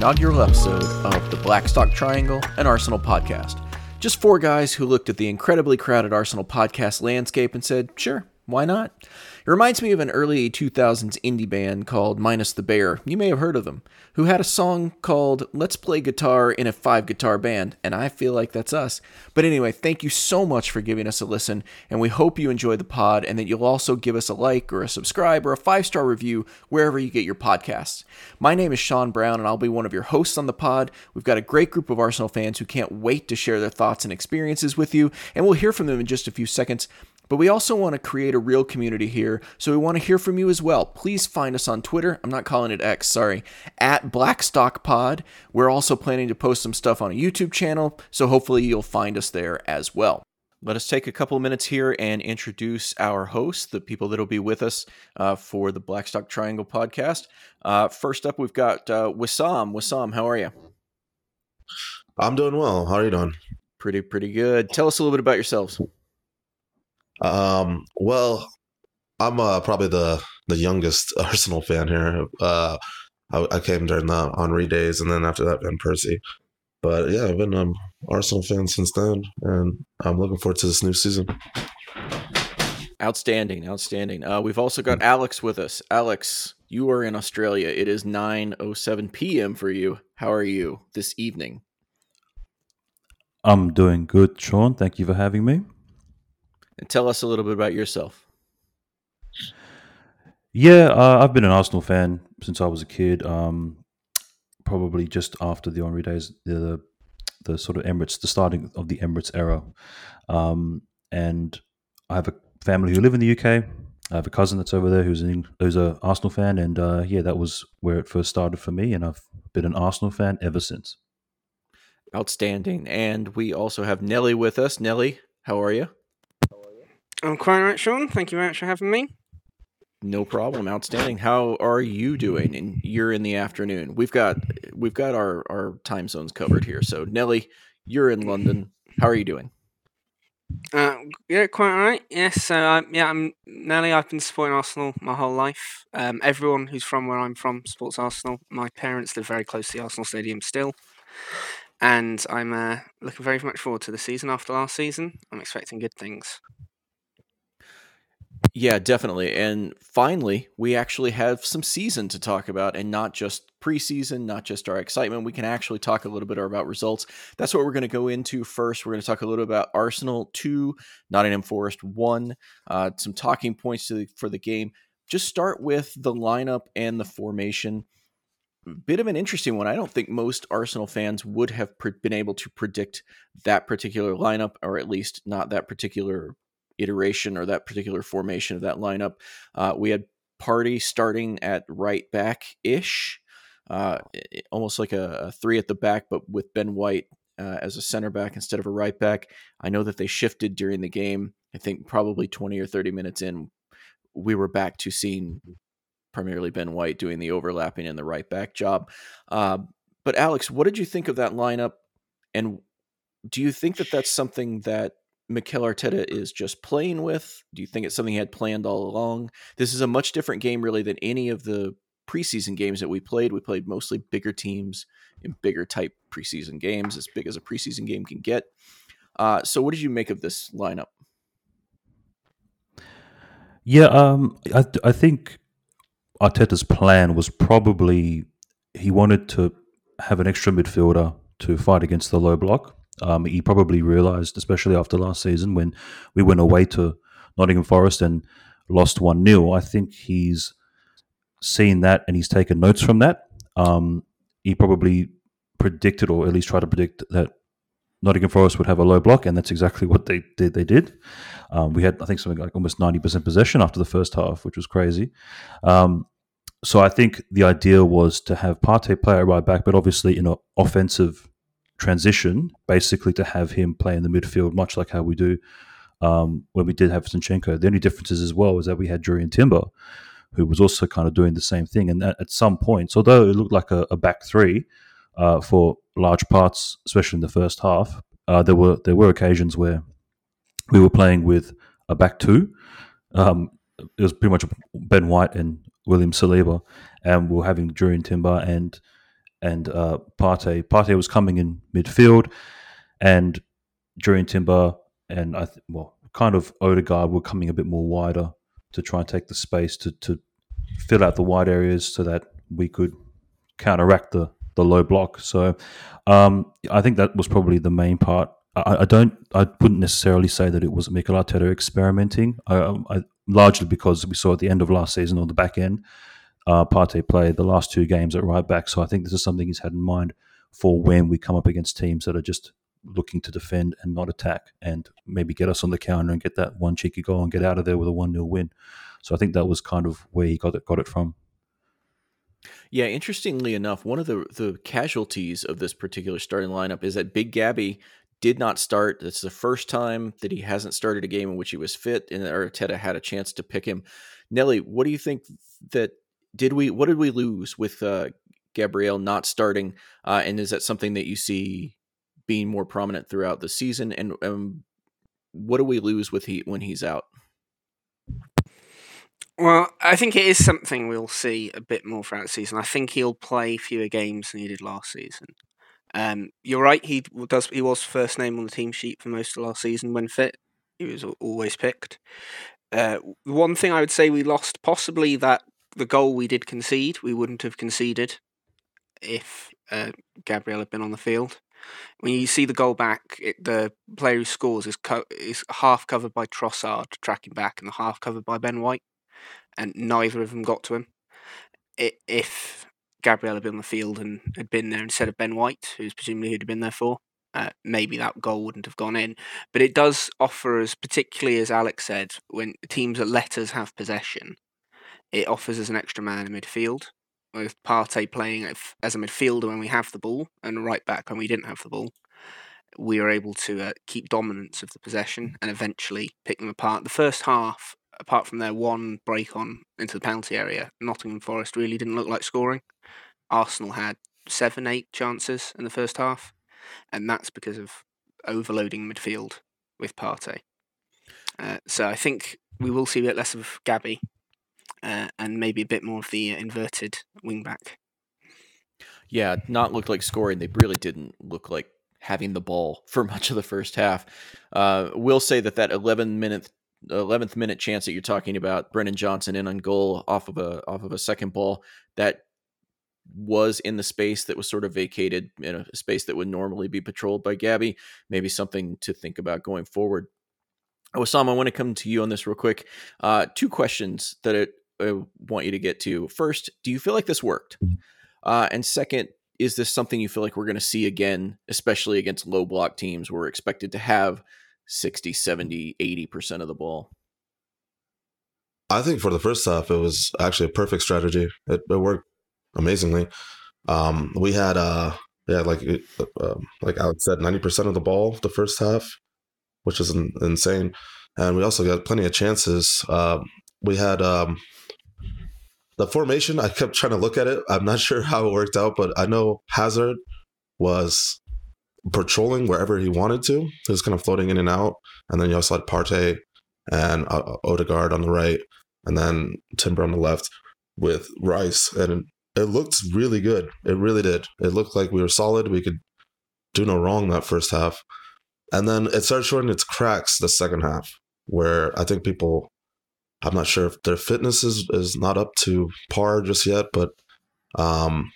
inaugural episode of the Blackstock Triangle and Arsenal podcast. Just four guys who looked at the incredibly crowded Arsenal podcast landscape and said, sure, why not? It reminds me of an early 2000s indie band called Minus the Bear. You may have heard of them, who had a song called Let's Play Guitar in a Five Guitar Band, and I feel like that's us. But anyway, thank you so much for giving us a listen, and we hope you enjoy the pod and that you'll also give us a like or a subscribe or a five star review wherever you get your podcasts. My name is Sean Brown, and I'll be one of your hosts on the pod. We've got a great group of Arsenal fans who can't wait to share their thoughts and experiences with you, and we'll hear from them in just a few seconds. But we also want to create a real community here, so we want to hear from you as well. Please find us on Twitter. I'm not calling it X, sorry, at Blackstock Pod. We're also planning to post some stuff on a YouTube channel, so hopefully you'll find us there as well. Let us take a couple of minutes here and introduce our hosts, the people that will be with us uh, for the Blackstock Triangle podcast. Uh, first up, we've got uh, Wassam. Wissam, how are you? I'm doing well. How are you doing? Pretty, pretty good. Tell us a little bit about yourselves. Um, well, I'm uh, probably the the youngest Arsenal fan here. Uh, I, I, came during the Henry days, and then after that, Van Persie. But yeah, I've been an um, Arsenal fan since then, and I'm looking forward to this new season. Outstanding, outstanding. Uh, we've also got Alex with us. Alex, you are in Australia. It is 9:07 p.m. for you. How are you this evening? I'm doing good, Sean. Thank you for having me. And tell us a little bit about yourself. Yeah, uh, I've been an Arsenal fan since I was a kid. Um, probably just after the Henry days, the the sort of Emirates, the starting of the Emirates era. Um, and I have a family who live in the UK. I have a cousin that's over there who's an who's a Arsenal fan, and uh, yeah, that was where it first started for me, and I've been an Arsenal fan ever since. Outstanding, and we also have Nelly with us. Nelly, how are you? I'm quite right, Sean. Thank you very much for having me. No problem. Outstanding. How are you doing? And you're in the afternoon. We've got we've got our our time zones covered here. So Nelly, you're in London. How are you doing? Uh, yeah, quite right. Yes, so um, yeah, I'm Nelly. I've been supporting Arsenal my whole life. Um, everyone who's from where I'm from supports Arsenal. My parents live very close to the Arsenal Stadium still, and I'm uh, looking very much forward to the season after last season. I'm expecting good things. Yeah, definitely. And finally, we actually have some season to talk about and not just preseason, not just our excitement. We can actually talk a little bit about results. That's what we're going to go into first. We're going to talk a little bit about Arsenal 2, Nottingham Forest 1, uh, some talking points the, for the game. Just start with the lineup and the formation. Bit of an interesting one. I don't think most Arsenal fans would have pre- been able to predict that particular lineup, or at least not that particular iteration or that particular formation of that lineup. Uh, we had Partey starting at right back ish, uh, almost like a, a, three at the back, but with Ben White uh, as a center back instead of a right back. I know that they shifted during the game. I think probably 20 or 30 minutes in, we were back to seeing primarily Ben White doing the overlapping and the right back job. Uh, but Alex, what did you think of that lineup? And do you think that that's something that Mikel Arteta is just playing with? Do you think it's something he had planned all along? This is a much different game, really, than any of the preseason games that we played. We played mostly bigger teams in bigger type preseason games, as big as a preseason game can get. Uh, so, what did you make of this lineup? Yeah, um, I, I think Arteta's plan was probably he wanted to have an extra midfielder to fight against the low block. Um, he probably realised, especially after last season when we went away to Nottingham Forest and lost 1 0, I think he's seen that and he's taken notes from that. Um, he probably predicted, or at least tried to predict, that Nottingham Forest would have a low block, and that's exactly what they did. They did. Um, we had, I think, something like almost ninety percent possession after the first half, which was crazy. Um, so I think the idea was to have Partey play right back, but obviously in an offensive transition, basically to have him play in the midfield, much like how we do um, when we did have Zinchenko. The only differences as well is that we had Jurrien Timber, who was also kind of doing the same thing. And at some points, although it looked like a, a back three uh, for large parts, especially in the first half, uh, there were there were occasions where we were playing with a back two. Um, it was pretty much Ben White and William Saliba, and we are having Jurrien Timber and and uh, Partey. Partey was coming in midfield, and Jurrien Timber and I th- well, kind of Odegaard were coming a bit more wider to try and take the space to to fill out the wide areas so that we could counteract the the low block. So um, I think that was probably the main part. I, I, don't. I wouldn't necessarily say that it was Mikel Arteta experimenting. I, I, largely because we saw at the end of last season, on the back end, uh, Partey played the last two games at right back. So I think this is something he's had in mind for when we come up against teams that are just looking to defend and not attack, and maybe get us on the counter and get that one cheeky goal and get out of there with a one 0 win. So I think that was kind of where he got it got it from. Yeah, interestingly enough, one of the the casualties of this particular starting lineup is that Big Gabby did not start. That's the first time that he hasn't started a game in which he was fit, and Arteta had a chance to pick him. Nelly, what do you think that did we? What did we lose with uh, Gabriel not starting? Uh, and is that something that you see being more prominent throughout the season? And um, what do we lose with he when he's out? Well, I think it is something we'll see a bit more throughout the season. I think he'll play fewer games than he did last season. Um, you're right. He does. He was first name on the team sheet for most of last season when fit. He was always picked. Uh, one thing I would say we lost, possibly that the goal we did concede, we wouldn't have conceded if uh, Gabriel had been on the field. When you see the goal back, it, the player who scores is co- is half covered by Trossard tracking back, and the half covered by Ben White and neither of them got to him. If Gabriel had been on the field and had been there instead of Ben White, who's presumably who'd have been there for, uh, maybe that goal wouldn't have gone in. But it does offer us, particularly as Alex said, when teams that let us have possession, it offers us an extra man in midfield. With Partey playing as a midfielder when we have the ball, and right back when we didn't have the ball, we are able to uh, keep dominance of the possession and eventually pick them apart. The first half apart from their one break on into the penalty area, Nottingham Forest really didn't look like scoring. Arsenal had seven, eight chances in the first half, and that's because of overloading midfield with Partey. Uh, so I think we will see a bit less of Gabby uh, and maybe a bit more of the inverted wing back. Yeah, not look like scoring. They really didn't look like having the ball for much of the first half. Uh, we'll say that that 11 minute 11th minute chance that you're talking about, Brennan Johnson in on goal off of a off of a second ball that was in the space that was sort of vacated in a space that would normally be patrolled by Gabby. Maybe something to think about going forward. Osama, I want to come to you on this real quick. Uh, two questions that I, I want you to get to. First, do you feel like this worked? Mm-hmm. Uh, and second, is this something you feel like we're going to see again, especially against low block teams? Where we're expected to have 60, 70, 80% of the ball. I think for the first half, it was actually a perfect strategy. It, it worked amazingly. Um, we had, uh, yeah, like uh, like Alex said, ninety percent of the ball the first half, which is insane, and we also got plenty of chances. Uh, we had um, the formation. I kept trying to look at it. I'm not sure how it worked out, but I know Havertz was patrolling wherever he wanted to. He was kind of floating in and out. And then you also had Partey and uh, Odegaard on the right, and then Timber on the left with Rice. And it looked really good. It really did. It looked like we were solid. We could do no wrong that first half. And then it started showing its cracks the second half, where I think people, I'm not sure if their fitness is, is not up to par just yet, but um,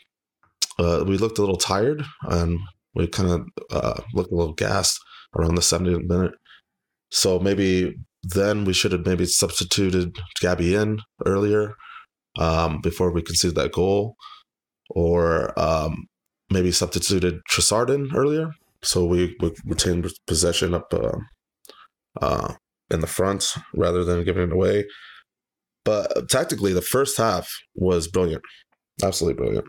uh, we looked a little tired and we kind of uh, looked a little gassed around the 70th minute. So maybe then we should have maybe substituted Gabby in earlier um, before we conceded that goal, or um, maybe substituted Trossard in earlier. So we, we retained possession up uh, uh, in the front rather than giving it away. But tactically, the first half was brilliant, absolutely brilliant.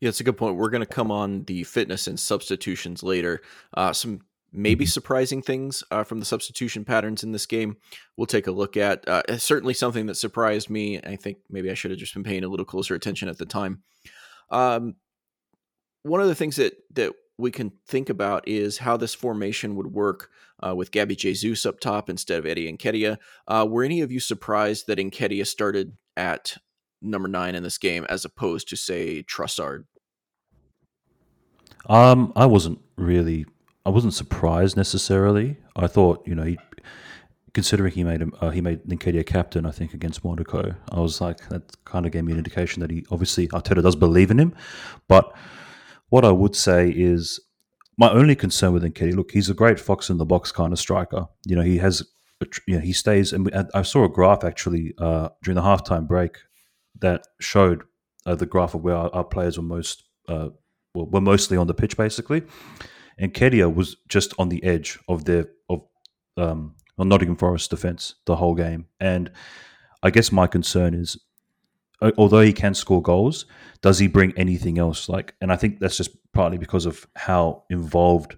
Yeah, it's a good point. We're going to come on the fitness and substitutions later. Uh, some maybe mm-hmm. surprising things uh, from the substitution patterns in this game we'll take a look at. Uh, certainly something that surprised me. I think maybe I should have just been paying a little closer attention at the time. Um, one of the things that that we can think about is how this formation would work uh, with Gabby Jesus up top instead of Eddie Nketiah. Uh, were any of you surprised that Nketiah started at number nine in this game as opposed to say Trossard. Um, I wasn't really, I wasn't surprised necessarily. I thought, you know, he, considering he made him, uh, he made Nketiah captain, I think against Monaco. I was like, that kind of gave me an indication that he obviously Arteta does believe in him. But what I would say is, my only concern with Nketiah, look, he's a great fox in the box kind of striker. You know, he has, you know, he stays, and I saw a graph actually uh, during the halftime break that showed uh, the graph of where our, our players were most uh, well, were mostly on the pitch basically, and Nketiah was just on the edge of their of um, Nottingham Forest defense the whole game. And I guess my concern is, although he can score goals, does he bring anything else? Like, and I think that's just partly because of how involved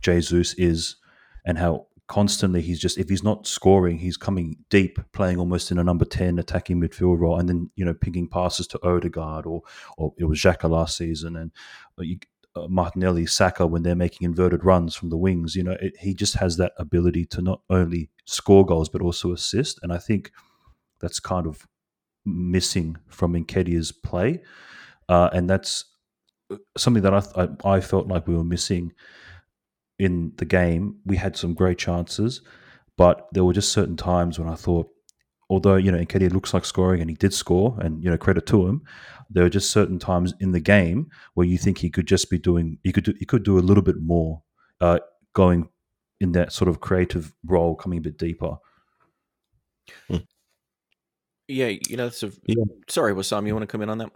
Jesus is, and how constantly he's just if he's not scoring, he's coming deep, playing almost in a number ten attacking midfield role, and then you know picking passes to Odegaard or or it was Xhaka last season, and uh, you, uh, Martinelli, Saka when they're making inverted runs from the wings. You know, it, he just has that ability to not only score goals but also assist, and I think that's kind of missing from Nketiah's play, uh, and that's uh, something that I, I I felt like we were missing in the game, we had some great chances, but there were just certain times when I thought, although you know Nketiah looks like scoring and he did score, and you know credit to him, there were just certain times in the game where you think he could just be doing, he could do, he could do a little bit more, uh, going in that sort of creative role, coming a bit deeper. Hmm. Yeah, you know, that's a, yeah. sorry, Wassam, you want to come in on that?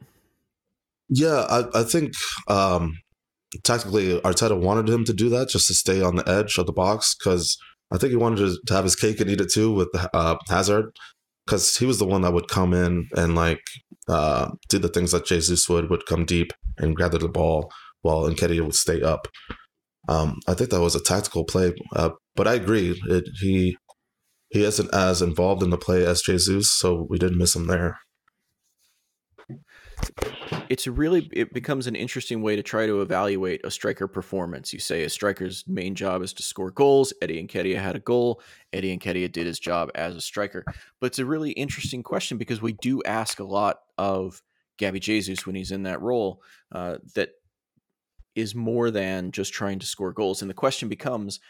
Yeah, I, I think um, tactically Arteta wanted him to do that just to stay on the edge of the box because I think he wanted to have his cake and eat it too with uh, Havertz because he was the one that would come in and like uh, do the things that Jesus would would come deep and gather the ball while Nketiah would stay up. Um, I think that was a tactical play, uh, but I agree. It, he he isn't as involved in the play as Jesus, so we didn't miss him there it's really it becomes an interesting way to try to evaluate a striker performance. You say a striker's main job is to score goals. Eddie Nketiah had a goal. Eddie Nketiah did his job as a striker. But it's a really interesting question because we do ask a lot of Gabby Jesus when he's in that role uh, that is more than just trying to score goals. And the question becomes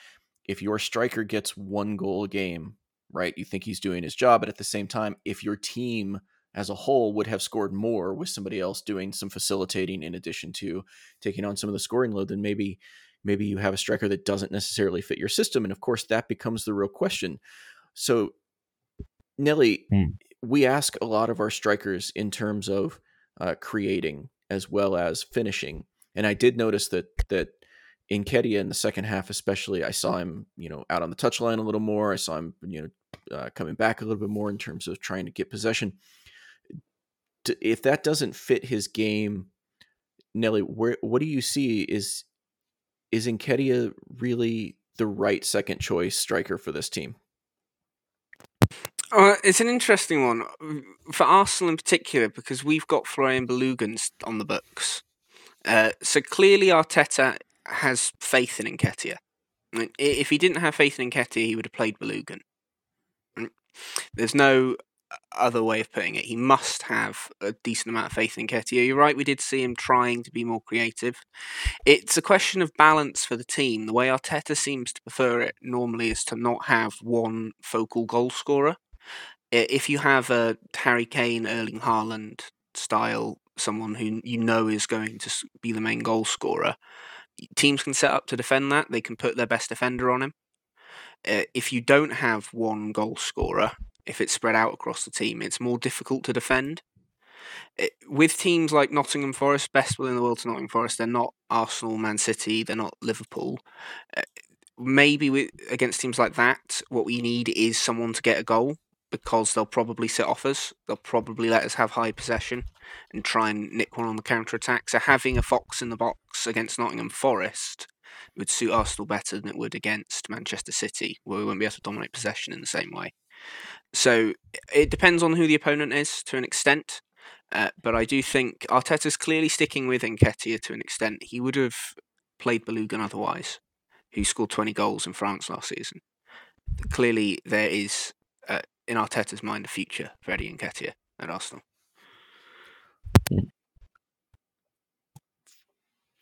if your striker gets one goal a game, right? You think he's doing his job, but at the same time, if your team as a whole would have scored more with somebody else doing some facilitating in addition to taking on some of the scoring load then maybe maybe you have a striker that doesn't necessarily fit your system and of course that becomes the real question so nelly hmm. we ask a lot of our strikers in terms of uh, creating as well as finishing and i did notice that that Nketiah in the second half, especially, I saw him, you know, out on the touchline a little more. I saw him, you know, uh, coming back a little bit more in terms of trying to get possession if that doesn't fit his game, Nelly, where what do you see is is Nketiah really the right second choice striker for this team? Uh, it's an interesting one for Arsenal in particular because we've got Folarin Balogun on the books. Uh, so clearly Arteta has faith in Nketiah. If he didn't have faith in Nketiah, he would have played Balogun. There's no other way of putting it. He must have a decent amount of faith in Nketiah. You're right, we did see him trying to be more creative. It's a question of balance for the team. The way Arteta seems to prefer it normally is to not have one focal goal scorer. If you have a Harry Kane, Erling Haaland style, someone who you know is going to be the main goal scorer, teams can set up to defend that. They can put their best defender on him. Uh, if you don't have one goal scorer, if it's spread out across the team, it's more difficult to defend. It, with teams like Nottingham Forest, best will in the world to Nottingham Forest, they're not Arsenal, Man City, they're not Liverpool. Uh, maybe with, against teams like that, what we need is someone to get a goal because they'll probably sit off us. They'll probably let us have high possession and try and nick one on the counter attack. So having a fox in the box against Nottingham Forest would suit Arsenal better than it would against Manchester City, where we won't be able to dominate possession in the same way. So it depends on who the opponent is to an extent. Uh, but I do think Arteta's clearly sticking with Nketiah to an extent. He would have played Balogun otherwise, who scored 20 goals in France last season. Clearly, there is, uh, in Arteta's mind, a future for Eddie Nketiah at Arsenal.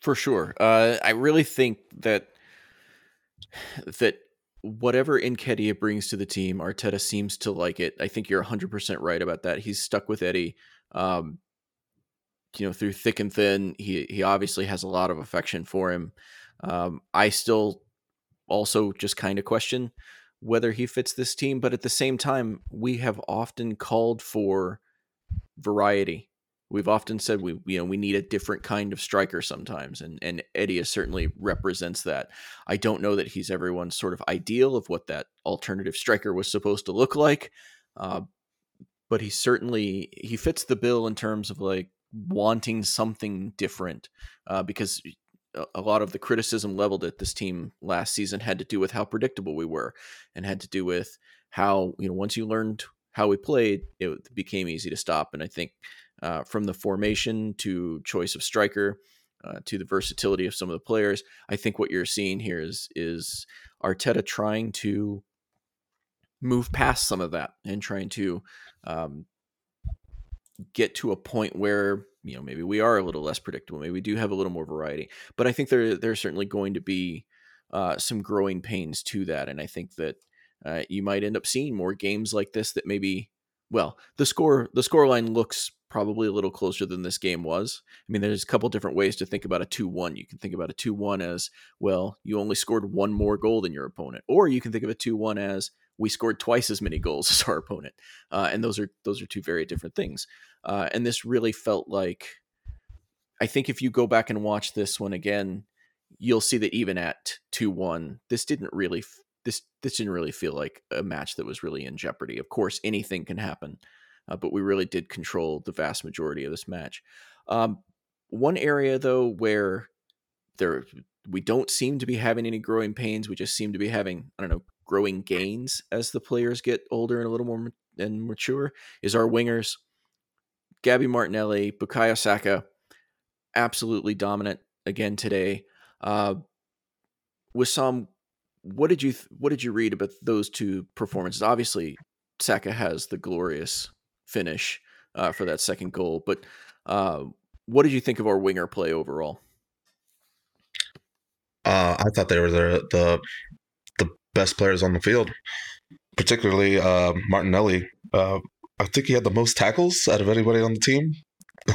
For sure. Uh, I really think that that whatever Nketiah brings to the team, Arteta seems to like it. I think you're 100% right about that. He's stuck with Eddie. Um, you know, through thick and thin, he he obviously has a lot of affection for him. Um, I still also just kind of question whether he fits this team, but at the same time, we have often called for variety. We've often said we you know we need a different kind of striker sometimes, and and Eddie certainly represents that. I don't know that he's everyone's sort of ideal of what that alternative striker was supposed to look like, uh, but he certainly he fits the bill in terms of like wanting something different uh, because a lot of the criticism leveled at this team last season had to do with how predictable we were and had to do with how you know once you learned how we played it became easy to stop and i think uh, from the formation to choice of striker uh, to the versatility of some of the players. I think what you're seeing here is is arteta trying to move past some of that and trying to um, get to a point where you know maybe we are a little less predictable maybe we do have a little more variety. But i think there there's certainly going to be uh, some growing pains to that. And i think that uh, you might end up seeing more games like this that maybe well the score the score line looks probably a little closer than this game was. I mean there's a couple different ways to think about a 2-1 you can think about a 2-1 as well you only scored one more goal than your opponent or you can think of a 2-1 as we scored twice as many goals as our opponent. Uh, and those are those are two very different things. Uh, and this really felt like, I think if you go back and watch this one again, you'll see that even at two one, this didn't really this this didn't really feel like a match that was really in jeopardy. Of course, anything can happen, uh, but we really did control the vast majority of this match. Um, one area though where there we don't seem to be having any growing pains, we just seem to be having I don't know growing gains as the players get older and a little more and mature is our wingers. Gabby Martinelli, Bukayo Saka, absolutely dominant again today. Uh, Wissam, what did you th- what did you read about those two performances? Obviously, Saka has the glorious finish uh, for that second goal, but uh, what did you think of our winger play overall? Uh, I thought they were the, the the best players on the field, particularly uh, Martinelli. Uh, I think he had the most tackles out of anybody on the team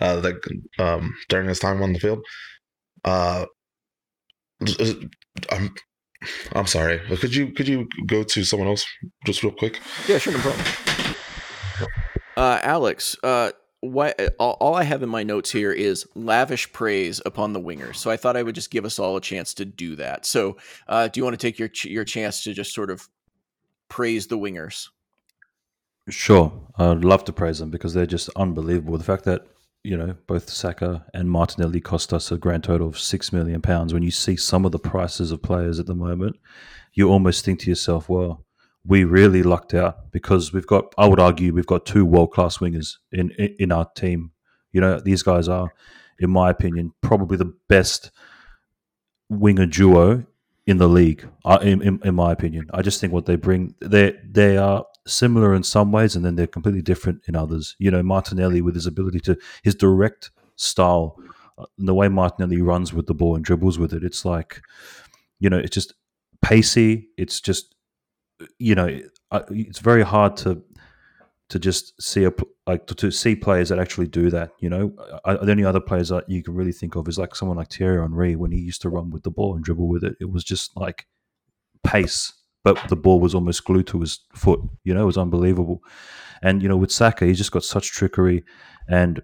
uh, that um, during his time on the field. I'm I'm sorry. Could you could you go to someone else just real quick? Yeah, sure, no problem. Uh, Alex, uh, what all, all, I have in my notes here is lavish praise upon the wingers. So I thought I would just give us all a chance to do that. So, uh, do you want to take your your chance to just sort of praise the wingers? Sure, I'd love to praise them because they're just unbelievable. The fact that you know both Saka and Martinelli cost us a grand total of six million pounds. When you see some of the prices of players at the moment, you almost think to yourself, "Well, we really lucked out because we've got." I would argue we've got two world class wingers in, in in our team. You know, these guys are, in my opinion, probably the best winger duo in the league. Uh, in, in, in my opinion, I just think what they bring, they they are similar in some ways, and then they're completely different in others. You know, Martinelli with his ability to his direct style, uh, the way Martinelli runs with the ball and dribbles with it, it's like, you know, it's just pacey. It's just, you know, uh, it's very hard to to just see a like to, to see players that actually do that. You know, uh, uh, the only other players that you can really think of is like someone like Thierry Henry when he used to run with the ball and dribble with it. It was just like pace but the ball was almost glued to his foot. You know, it was unbelievable. And you know, with Saka, he's just got such trickery and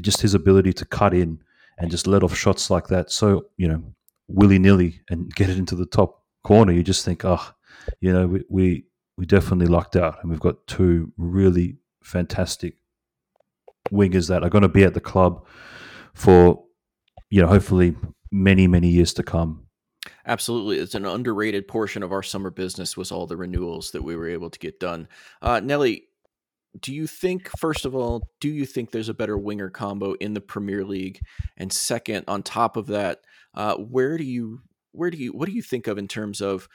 just his ability to cut in and just let off shots like that. So you know, willy nilly and get it into the top corner. You just think, oh, you know, we we, we definitely lucked out, and we've got two really fantastic wingers that are going to be at the club for you know hopefully many many years to come Absolutely, it's an underrated portion of our summer business was all the renewals that we were able to get done. Uh, Nelly, do you think, first of all, do you think there's a better winger combo in the Premier League? And second, on top of that, uh, where do you, where do you, what do you think of in terms of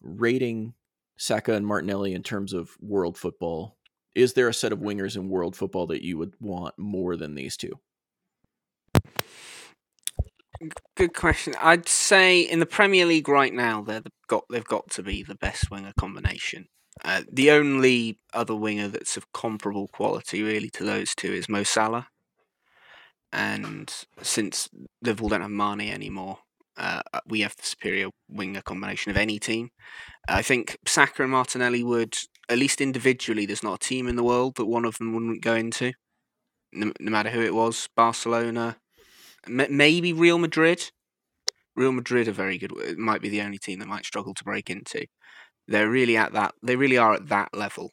rating Saka and Martinelli in terms of world football? Is there a set of wingers in world football that you would want more than these two? Good question. I'd say in the Premier League right now, they're the, got they've got to be the best winger combination. Uh, the only other winger that's of comparable quality, really, to those two is Mo Salah. And since Liverpool don't have Mane anymore, uh, we have the superior winger combination of any team. I think Saka and Martinelli would, at least individually, there's not a team in the world that one of them wouldn't go into, no, no matter who it was. Barcelona, maybe Real Madrid. Real Madrid are very good. It might be the only team that might struggle to break into. They're really at that. They really are at that level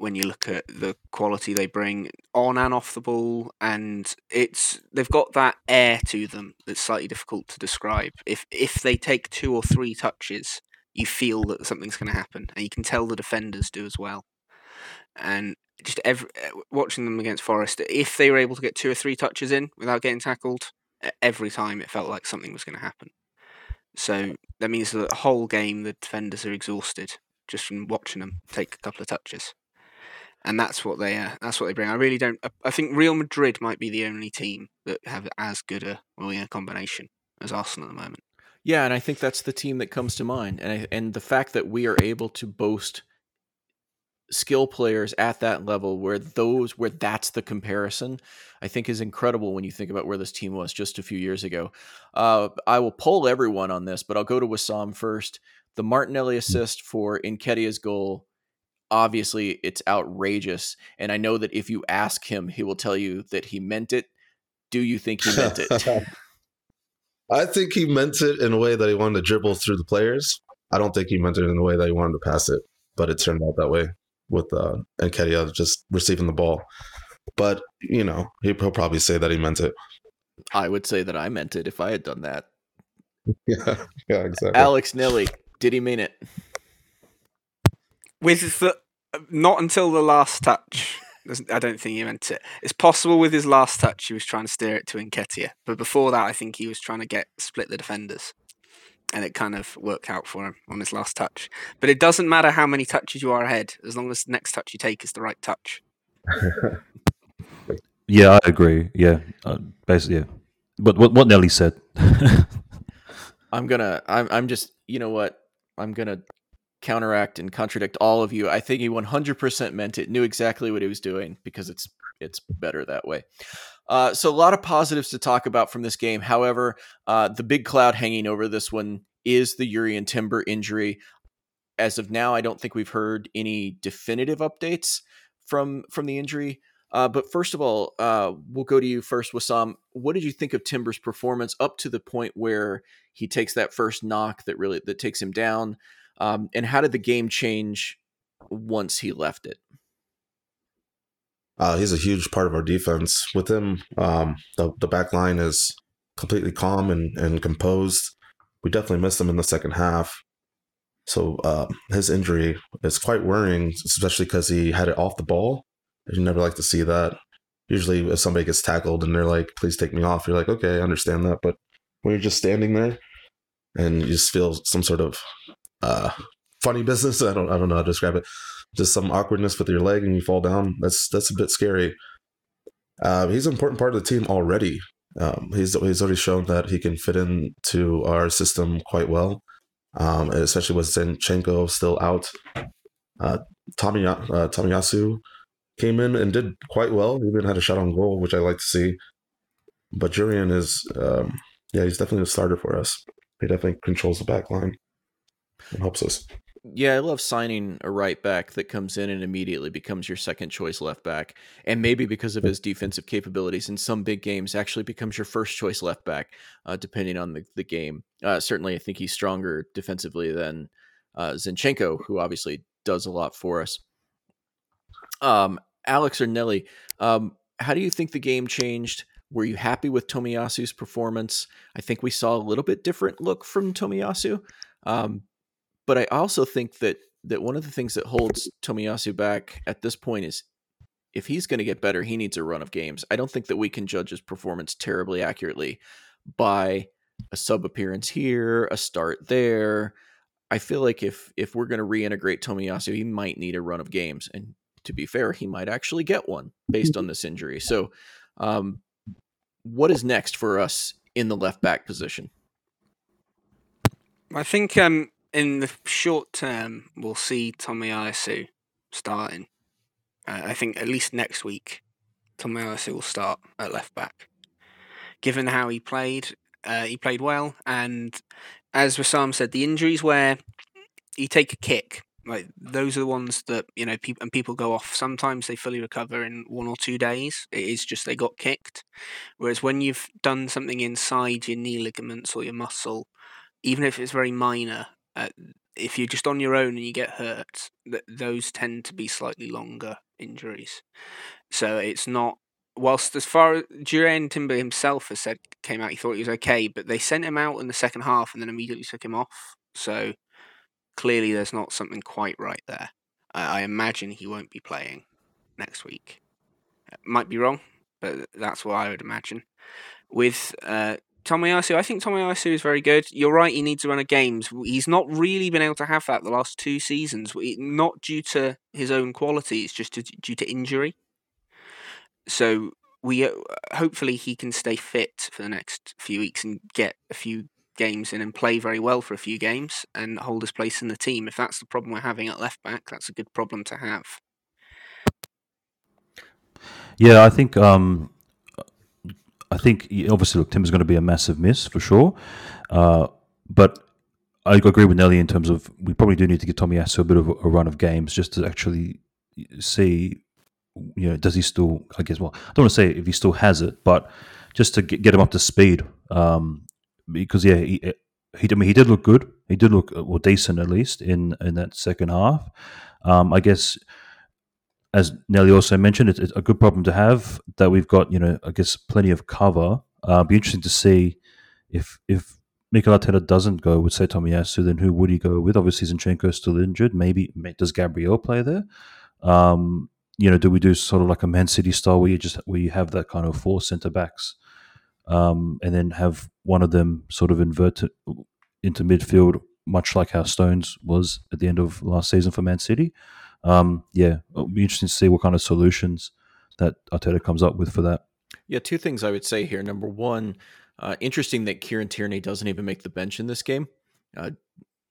when you look at the quality they bring on and off the ball, and it's they've got that air to them that's slightly difficult to describe. If if they take two or three touches, you feel that something's going to happen, and you can tell the defenders do as well. And just every, eh, watching them against Forest, if they were able to get two or three touches in without getting tackled, every time it felt like something was going to happen. So that means that the whole game the defenders are exhausted just from watching them take a couple of touches, and that's what they uh, that's what they bring. I really don't. I think Real Madrid might be the only team that have as good a winger combination as Arsenal at the moment. Yeah, and I think that's the team that comes to mind, and I, and the fact that we are able to boast skill players at that level where those where that's the comparison i think is incredible when you think about where this team was just a few years ago. Uh, i will poll everyone on this but i'll go to Wissam first. The martinelli assist for Nketiah's goal obviously it's outrageous and i know that if you ask him he will tell you that he meant it. Do you think he meant it? I think he meant it in a way that he wanted to dribble through the players. I don't think he meant it in the way that he wanted to pass it but it turned out that way with uh, Nketiah just receiving the ball. But you know, he'll probably say that he meant it. I would say that I meant it if I had done that. yeah, yeah, exactly. Alex Nelly, did he mean it? With the not until the last touch. I don't think he meant it. It's possible with his last touch he was trying to steer it to Nketiah, but before that, I think he was trying to get split the defenders and it kind of worked out for him on his last touch. But it doesn't matter how many touches you are ahead, as long as the next touch you take is the right touch. yeah, I agree. Yeah, uh, basically, yeah. But what what Nelly said. I'm gonna. I'm. I'm just. You know what? I'm gonna counteract and contradict all of you. I think he 100% meant it. Knew exactly what he was doing because it's it's better that way. Uh, so a lot of positives to talk about from this game. However, uh, the big cloud hanging over this one is the Jurrien Timber injury. As of now, I don't think we've heard any definitive updates from from the injury. Uh, but first of all, uh, we'll go to you first, Wassam. What did you think of Timber's performance up to the point where he takes that first knock that really that takes him down? Um, and how did the game change once he left it? Uh, he's a huge part of our defense. With him, um, the the back line is completely calm and, and composed. We definitely missed him in the second half. So uh, his injury is quite worrying, especially because he had it off the ball. You never like to see that. Usually, if somebody gets tackled and they're like, "Please take me off," you're like, "Okay, I understand that." But when you're just standing there and you just feel some sort of uh, funny business, I don't, I don't know how to describe it just some awkwardness with your leg and you fall down. That's that's a bit scary. Uh, he's an important part of the team already. Um, he's he's already shown that he can fit into our system quite well, um, especially with Zinchenko still out. Uh, Tommy uh, Tomiyasu came in and did quite well. He even had a shot on goal, which I like to see. But Jurrien is, um, yeah, he's definitely a starter for us. He definitely controls the back line and helps us. Yeah, I love signing a right back that comes in and immediately becomes your second choice left back. And maybe because of his defensive capabilities in some big games, actually becomes your first choice left back, uh, depending on the, the game. Uh, certainly, I think he's stronger defensively than uh, Zinchenko, who obviously does a lot for us. Um, Alex or Nelly, um, how do you think the game changed? Were you happy with Tomiyasu's performance? I think we saw a little bit different look from Tomiyasu. Um, but I also think that that one of the things that holds Tomiyasu back at this point is if he's going to get better, he needs a run of games. I don't think that we can judge his performance terribly accurately by a sub appearance here, a start there. I feel like if if we're going to reintegrate Tomiyasu, he might need a run of games, and to be fair, he might actually get one based on this injury. So, um, what is next for us in the left back position? I think um, in the short term, we'll see Tommy Tomiyasu starting. Uh, I think at least next week, Tommy Tomiyasu will start at left back. Given how he played, uh, he played well, and as Wissam said, the injuries where you take a kick, like those are the ones that you know, and people go off. Sometimes they fully recover in one or two days. It is just they got kicked. Whereas when you've done something inside your knee ligaments or your muscle, even if it's very minor, uh, if you're just on your own and you get hurt, th- those tend to be slightly longer injuries. So it's not. Whilst as far as Jurrien Timber himself has said, came out, he thought he was okay, but they sent him out in the second half and then immediately took him off. So clearly, there's not something quite right there. I, I imagine he won't be playing next week. Might be wrong, but that's what I would imagine. With uh, Tomiyasu, I think Tomiyasu is very good. You're right, he needs to run a games. He's not really been able to have that the last two seasons, not due to his own quality, it's just due to injury. So we uh, hopefully he can stay fit for the next few weeks and get a few games in and play very well for a few games and hold his place in the team. If that's the problem we're having at left back, that's a good problem to have. Yeah, I think um, I think obviously, look, Tim is going to be a massive miss for sure. Uh, but I agree with Nelly in terms of we probably do need to give Tomiyasu a bit of a run of games just to actually see, you know, does he still? I guess. Well, I don't want to say if he still has it, but just to get, him up to speed. Um, because yeah, he, he, I mean, he did look good. He did look well decent at least in in that second half. Um, I guess as Nelly also mentioned, it's, a good problem to have that we've got, you know, I guess plenty of cover. Uh, be interesting to see if if Mikel Arteta doesn't go with say Tomiyasu, then who would he go with? Obviously, Zinchenko is still injured. Maybe does Gabriel play there? Um, you know, do we do sort of like a Man City style where you just where you have that kind of four centre backs, um, and then have one of them sort of invert into midfield, much like how Stones was at the end of last season for Man City? Um, yeah, it'll be interesting to see what kind of solutions that Arteta comes up with for that. Yeah, two things I would say here. Number one, uh, interesting that Kieran Tierney doesn't even make the bench in this game. Uh,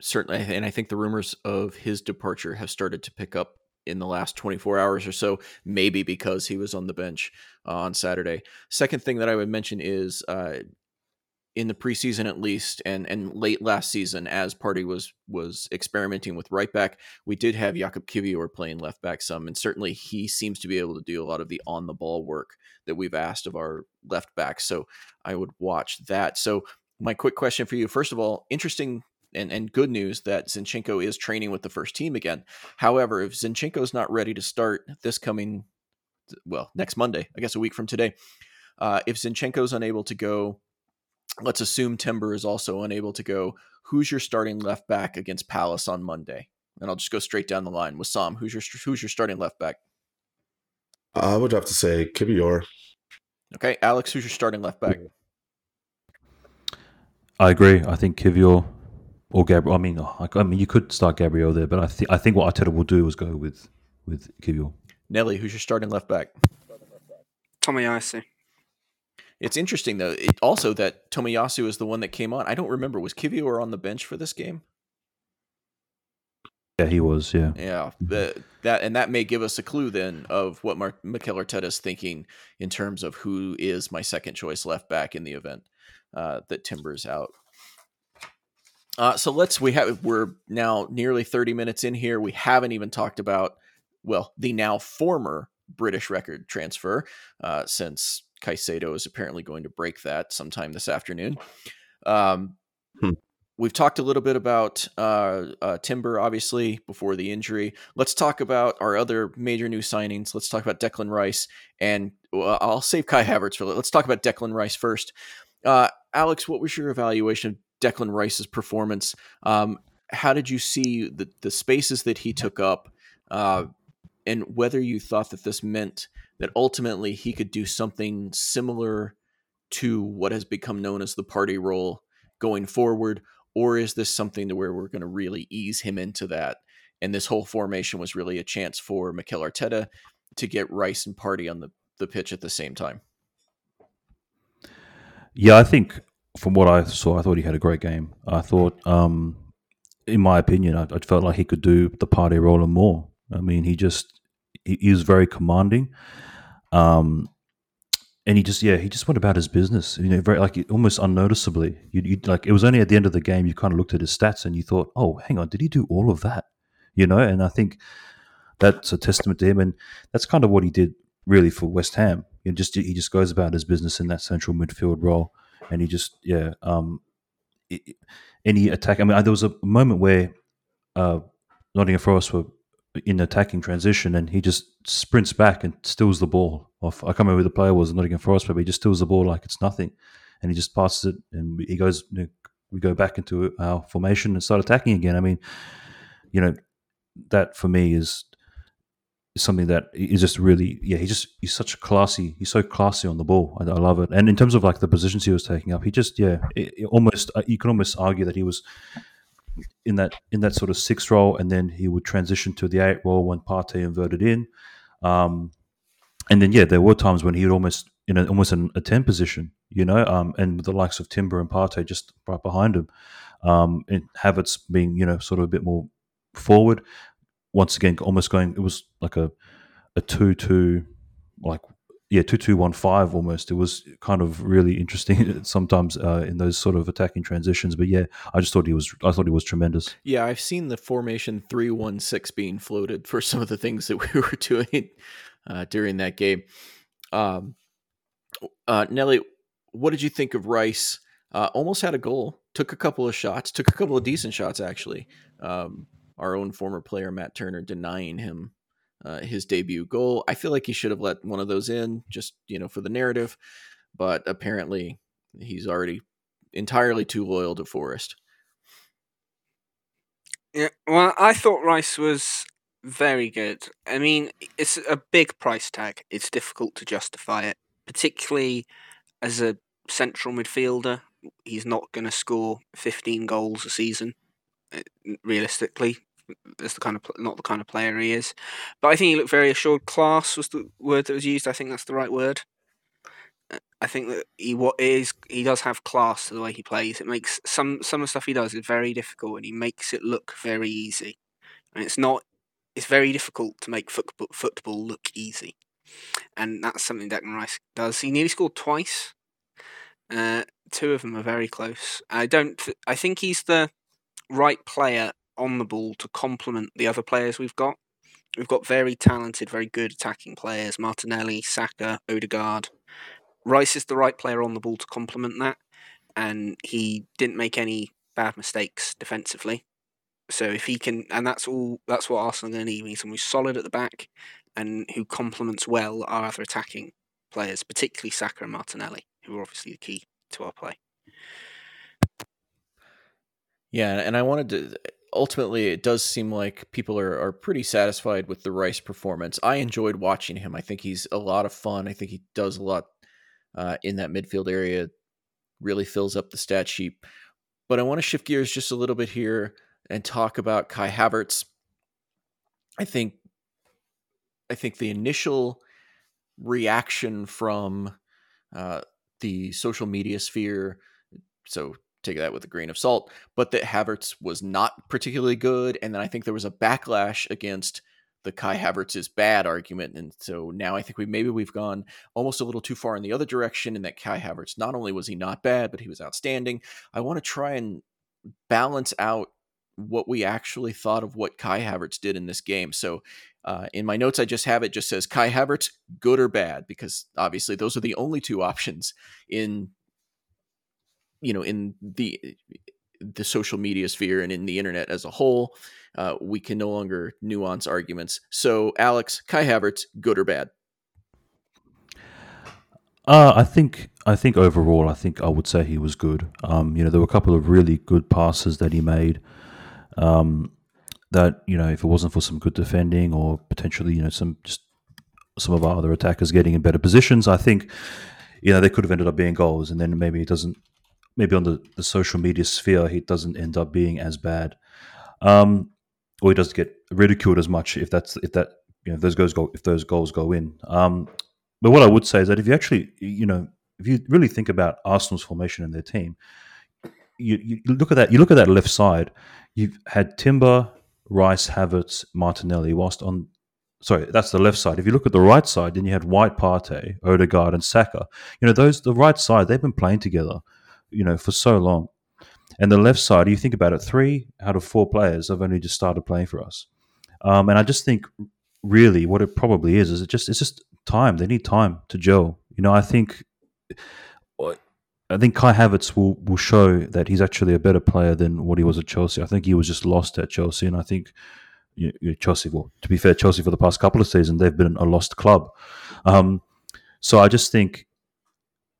certainly, and I think the rumors of his departure have started to pick up in the last 24 hours or so, maybe because he was on the bench uh, on Saturday. Second thing that I would mention is uh, in the preseason at least and and late last season as Partey was was experimenting with right back we did have Jakub Kiwior playing left back some and certainly he seems to be able to do a lot of the on the ball work that we've asked of our left back so I would watch that. So my quick question for you first of all interesting and, and good news that Zinchenko is training with the first team again. However if Zinchenko is not ready to start this coming well next Monday I guess a week from today uh, if Zinchenko is unable to go let's assume Timber is also unable to go. Who's your starting left back against Palace on Monday? And I'll just go straight down the line with Sam. Who's your who's your starting left back? I would have to say Kiwior. Okay, Alex, who's your starting left back? I agree. I think Kiwior or Gabriel. I mean, oh, I mean, you could start Gabriel there, but I think I think what Arteta will do is go with with Kiwior. Nelly, who's your starting left back? Tomiyasu. It's interesting though. It, also that Tomiyasu is the one that came on. I don't remember was Kiwior on the bench for this game. Yeah, he was. Yeah, yeah. The, that and that may give us a clue then of what Mark, Mikel Arteta is thinking in terms of who is my second choice left back in the event uh, that Timber's out. Uh, so let's we have we're now nearly 30 minutes in here. We haven't even talked about well the now former British record transfer uh, since Caicedo is apparently going to break that sometime this afternoon. Um, hmm. We've talked a little bit about uh, uh, Timber, obviously, before the injury. Let's talk about our other major new signings. Let's talk about Declan Rice, and uh, I'll save Kai Havertz for. Let's talk about Declan Rice first. Uh, Alex, what was your evaluation of Declan Rice's performance? Um, how did you see the the spaces that he took up, uh, and whether you thought that this meant that ultimately he could do something similar to what has become known as the Partey role going forward or is this something to where we're going to really ease him into that and this whole formation was really a chance for Mikel Arteta to get Rice and Partey on the, the pitch at the same time yeah I think from what I saw, I thought he had a great game. I thought, um, in my opinion, I, I, felt like he could do the Partey role and more. I mean, he just he, he was very commanding. Um, and he just yeah he just went about his business you know very like almost unnoticeably. You you like it was only at the end of the game you kind of looked at his stats and you thought oh hang on did he do all of that? You know and i think that's a testament to him and that's kind of what he did really for west ham. You just he just goes about his business in that central midfield role and he just yeah um any attack i mean there was a moment where uh nottingham forest were in attacking transition, and he just sprints back and steals the ball off. I can't remember who the player was, Nottingham Forest, but he just steals the ball like it's nothing, and he just passes it, and he goes. You know, we go back into our formation and start attacking again. I mean, you know, that for me is something that is just really yeah he's just he's such a classy he's so classy on the ball I, I, love it and in terms of like the positions he was taking up he just yeah it, it almost uh, you can almost argue that he was in that in that sort of six role, and then he would transition to the eight role when Partey inverted in. Um, and then yeah, there were times when he would almost in almost in a ten position, you know, um, and with the likes of Timber and Partey just right behind him, um, and Havertz being you know sort of a bit more forward. Once again, almost going. It was like a a two two like yeah, two two one five almost. It was kind of really interesting sometimes uh, in those sort of attacking transitions. But yeah, I just thought he was. I thought he was tremendous. Yeah, I've seen the formation three one six being floated for some of the things that we were doing uh, during that game. Um, uh, Nelly, what did you think of Rice? Uh, almost had a goal. Took a couple of shots. Took a couple of decent shots actually. Um, our own former player Matt Turner denying him uh, his debut goal. I feel like he should have let one of those in, just you know, for the narrative. But apparently, he's already entirely too loyal to Forest. Yeah, well, I thought Rice was very good. I mean, it's a big price tag. It's difficult to justify it, particularly as a central midfielder. He's not going to score 15 goals a season, eh, realistically that's the kind of not the kind of player he is. But I think he looked very assured. Class was the word that was used. I think that's the right word. I think that he what is he does have class to the way he plays. It makes some some of the stuff he does is very difficult, and he makes it look very easy. And it's not. It's very difficult to make football football look easy, and that's something Declan Rice does. He nearly scored twice. Uh, two of them are very close. I don't. Th- I think he's the right player on the ball to complement the other players we've got. We've got very talented, very good attacking players Martinelli, Saka, Odegaard. Rice is the right player on the ball to complement that, and he didn't make any bad mistakes defensively. So if he can, and that's all, that's what Arsenal are going to need. We need someone who's solid at the back and who complements well our other attacking players, particularly Saka and Martinelli, who are obviously the key to our play. Yeah, and I wanted to ultimately it does seem like people are, are pretty satisfied with the Rice performance. I enjoyed watching him. I think he's a lot of fun. I think he does a lot uh, in that midfield area, really fills up the stat sheet. But I want to shift gears just a little bit here and talk about Kai Havertz. I think I think the initial reaction from uh, the social media sphere, so take that with a grain of salt, but that Havertz was not particularly good. And then I think there was a backlash against the Kai Havertz is bad argument. And so now I think we maybe we've gone almost a little too far in the other direction in that Kai Havertz not only was he not bad, but he was outstanding. I want to try and balance out what we actually thought of what Kai Havertz did in this game. So uh, in my notes, I just have it just says Kai Havertz, good or bad, because obviously those are the only two options in you know in the the social media sphere and in the internet as a whole uh, we can no longer nuance arguments so alex kai havertz good or bad uh, I think I think overall, I think I would say he was good. Um, you know, there were a couple of really good passes that he made. Um, that you know, if it wasn't for some good defending or potentially, you know, some just some of our other attackers getting in better positions, I think, you know, they could have ended up being goals. And then maybe it doesn't maybe on the, the social media sphere, he doesn't end up being as bad, um, or he doesn't get ridiculed as much if that's if that you know if those goals go if those goals go in. Um, but what I would say is that if you actually you know if you really think about Arsenal's formation and their team, you, you look at that. You look at that left side. You've had Timber, Rice, Havertz, Martinelli. Whilst on, sorry, that's the left side. If you look at the right side, then you had White, Partey, Odegaard, and Saka. You know those the right side. They've been playing together, you know, for so long. And the left side, you think about it, three out of four players have only just started playing for us. Um, and I just think, really, what it probably is is it just it's just time. They need time to gel. You know, I think I think Kai Havertz will, will show that he's actually a better player than what he was at Chelsea. I think he was just lost at Chelsea, and I think you know, Chelsea. Well, to be fair, Chelsea for the past couple of seasons they've been a lost club. Um, so I just think,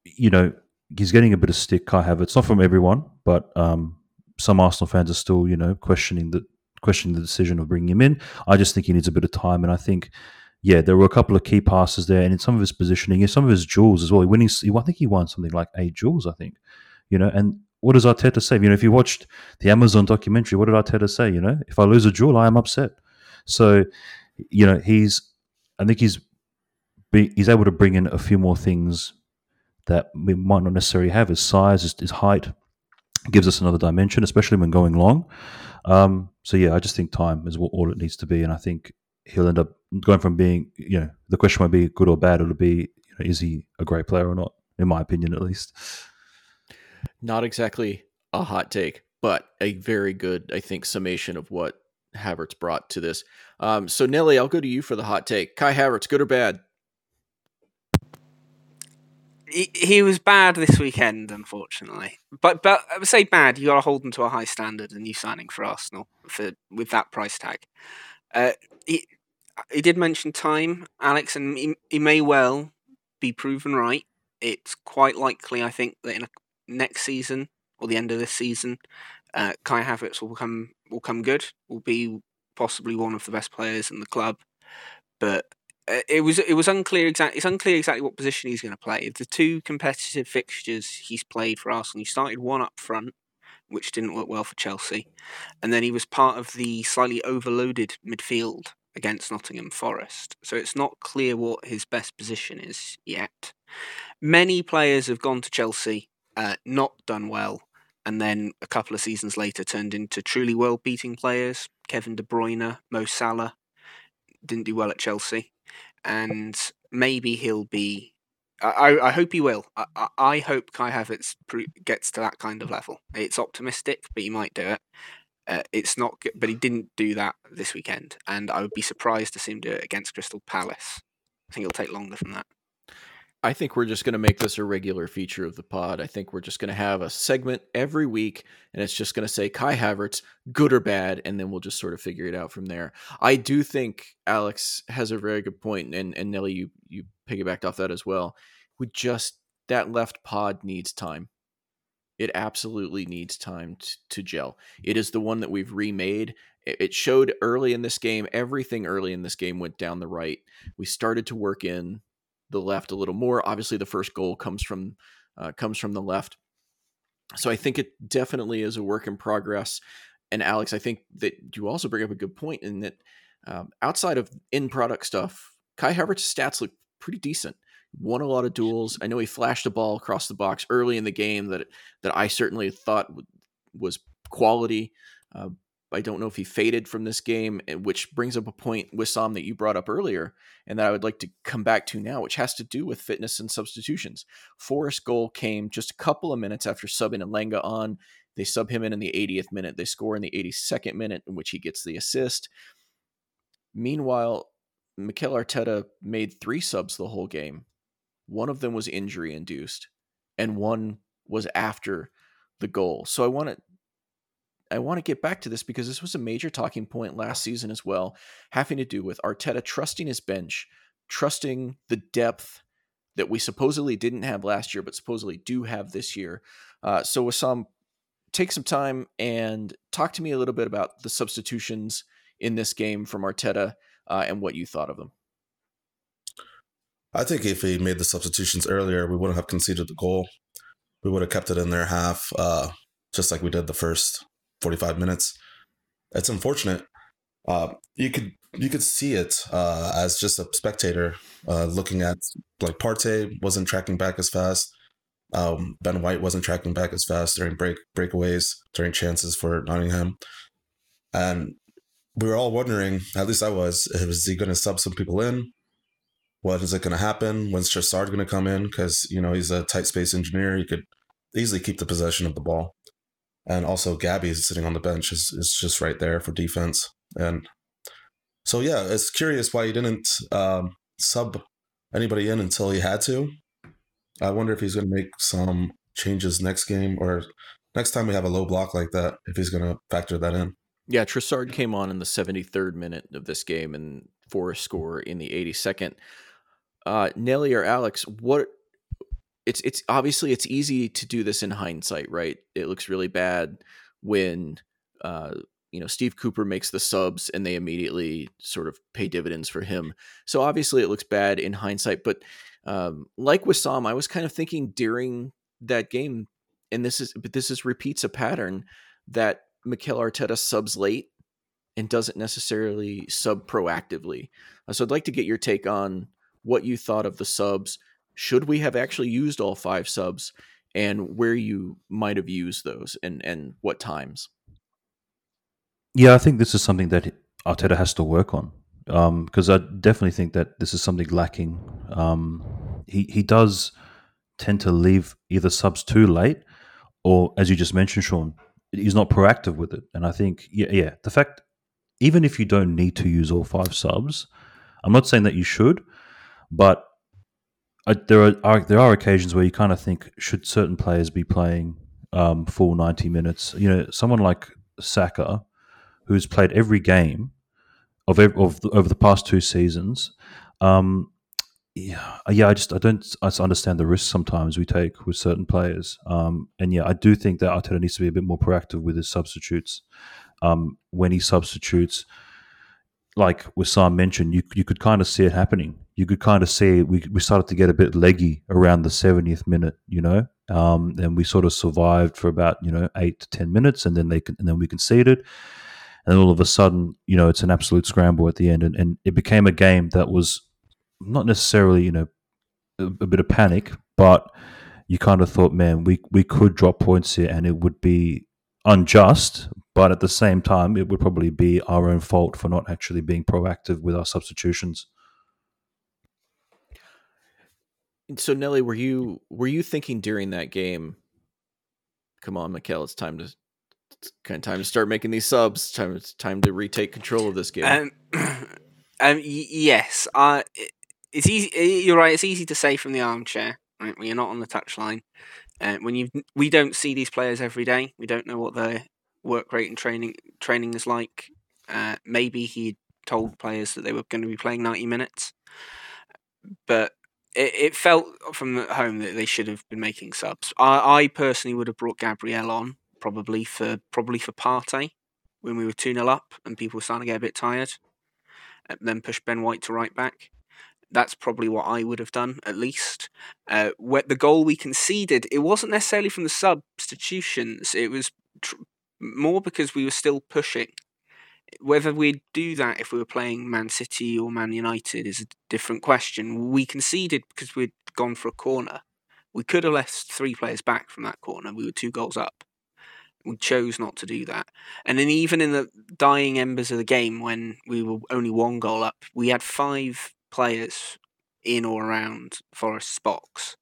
you know, he's getting a bit of stick. Kai Havertz, not from everyone, but um, some Arsenal fans are still, you know, questioning the questioning the decision of bringing him in. I just think he needs a bit of time, and I think yeah, there were a couple of key passes there, and in some of his positioning, in some of his duels as well. He winning, I think he won something like eight duels. I think, you know. And what does Arteta say? You know, if you watched the Amazon documentary, what did Arteta say? You know, if I lose a duel, I am upset. So, you know, he's, I think he's, he's able to bring in a few more things that we might not necessarily have. His size, his, his height, gives us another dimension, especially when going long. Um, so yeah, I just think time is what, all it needs to be, and I think he'll end up going from being, you know, the question might be good or bad. It'll be, you know, is he a great player or not? In my opinion, at least. Not exactly a hot take, but a very good, I think, summation of what Havertz brought to this. Um, so Nelly, I'll go to you for the hot take. Kai Havertz, good or bad? He, was bad this weekend, unfortunately. But but I would say bad. You got to hold him to a high standard, and you signing for Arsenal for with that price tag. Uh, he, he did mention time, Alex, and he, he may well be proven right. It's quite likely, I think, that in a, next season or the end of this season, uh, Kai Havertz will come will come good. Will be possibly one of the best players in the club, but it was it was unclear exactly it's unclear exactly what position he's going to play. The two competitive fixtures he's played for Arsenal, he started one up front, which didn't work well for Chelsea, and then he was part of the slightly overloaded midfield against Nottingham Forest. So it's not clear what his best position is yet. Many players have gone to Chelsea, uh, not done well, and then a couple of seasons later turned into truly world beating players. Kevin De Bruyne, Mo Salah didn't do well at Chelsea. And maybe he'll be. I, I hope he will. I, I hope Kai Havertz gets to that kind of level. It's optimistic, but he might do it. Uh, it's not, but he didn't do that this weekend, and I would be surprised to see him do it against Crystal Palace. I think it'll take longer than that. I think we're just going to make this a regular feature of the pod. I think we're just going to have a segment every week, and it's just going to say Kai Havertz, good or bad, and then we'll just sort of figure it out from there. I do think Alex has a very good point, and and Nelly, you you piggybacked off that as well. We just that left pod needs time. It absolutely needs time t- to gel. It is the one that we've remade. It showed early in this game, everything early in this game went down the right. We started to work in the left a little more. Obviously, the first goal comes from uh, comes from the left. So I think it definitely is a work in progress. And Alex, I think that you also bring up a good point in that um, outside of in product stuff, Kai Havertz's stats look pretty decent won a lot of duels. I know he flashed a ball across the box early in the game that that I certainly thought was quality. Uh, I don't know if he faded from this game, eh, which brings up a point, Wissam, that you brought up earlier, and that I would like to come back to now, which has to do with fitness and substitutions. Forest goal came just a couple of minutes after subbing Elanga on. They sub him in in the 80th minute. They score in the 82nd minute, in which he gets the assist. Meanwhile, Mikel Arteta made three subs the whole game. One of them was injury induced, and one was after the goal. So I want to I want to get back to this because this was a major talking point last season as well, having to do with Arteta trusting his bench, trusting the depth that we supposedly didn't have last year, but supposedly do have this year. Uh, so, Wissam, take some time and talk to me a little bit about the substitutions in this game from Arteta uh, and what you thought of them. I think if he made the substitutions earlier, we wouldn't have conceded the goal. We would have kept it in their half, uh, just like we did the first 45 minutes. It's unfortunate. Uh, you could you could see it uh, as just a spectator uh, looking at like Partey wasn't tracking back as fast. Um, ben White wasn't tracking back as fast during break breakaways during chances for Nottingham, and we were all wondering. At least I was. Was he going to sub some people in? What is it going to happen? When's Trossard going to come in? Because you know he's a tight space engineer. He could easily keep the possession of the ball, and also Gabby is sitting on the bench is is just right there for defense. And so yeah, it's curious why he didn't um, sub anybody in until he had to. I wonder if he's going to make some changes next game or next time we have a low block like that, if he's going to factor that in. Yeah, Trossard came on in the 73rd minute of this game and for a score in the 82nd. Uh, Nelly or Alex, what? It's it's obviously it's easy to do this in hindsight, right? It looks really bad when uh, you know Steve Cooper makes the subs and they immediately sort of pay dividends for him. So obviously it looks bad in hindsight, but um, like Wissam, I was kind of thinking during that game, and this is but this is repeats a pattern that Mikel Arteta subs late and doesn't necessarily sub proactively. Uh, so I'd like to get your take on what you thought of the subs. Should we have actually used all five subs, and where you might have used those, and and what times? Yeah, I think this is something that Arteta has to work on because um, I definitely think that this is something lacking. Um, he he does tend to leave either subs too late, or as you just mentioned, Sean, he's not proactive with it. And I think yeah, yeah, the fact even if you don't need to use all five subs, I'm not saying that you should, but I, there are, are, there are occasions where you kind of think should certain players be playing um, full 90 minutes. You know, someone like Saka who's played every game of, every, of the, over the past two seasons. Um, yeah, yeah, I just I don't I understand the risks sometimes we take with certain players. Um, and yeah, I do think that Arteta needs to be a bit more proactive with his substitutes. Um, when he substitutes, like Wissam mentioned, you you could kind of see it happening. You could kind of see we we started to get a bit leggy around the 70th minute, you know, um, and we sort of survived for about you know eight to ten minutes, and then they and then we conceded and all of a sudden, you know, it's an absolute scramble at the end, and, and it became a game that was not necessarily, you know, a, a bit of panic, but you kind of thought, man, we we could drop points here, and it would be unjust, but at the same time, it would probably be our own fault for not actually being proactive with our substitutions. So Nelly, were you were you thinking during that game? Come on, Mikel, it's time to it's kind of time to start making these subs. Time it's time to retake control of this game. Um, um y- yes, uh, it's easy. You're right. It's easy to say from the armchair, right? When you're not on the touchline, uh, when you we don't see these players every day. We don't know what their work rate and training training is like. Uh, maybe he told players that they were going to be playing 90 minutes, but it, it felt from home that they should have been making subs. I, I personally would have brought Gabriel on probably for probably for Partey when we were 2 0 up and people were starting to get a bit tired. And then push Ben White to right back. That's probably what I would have done, at least. Uh, the goal we conceded, it wasn't necessarily from the substitutions. It was tr- more because we were still pushing. Whether we'd do that if we were playing Man City or Man United is a different question. We conceded because we'd gone for a corner. We could have left three players back from that corner. We were two goals up. We chose not to do that. And then even in the dying embers of the game, when we were only one goal up, we had five players in or around Forest's box.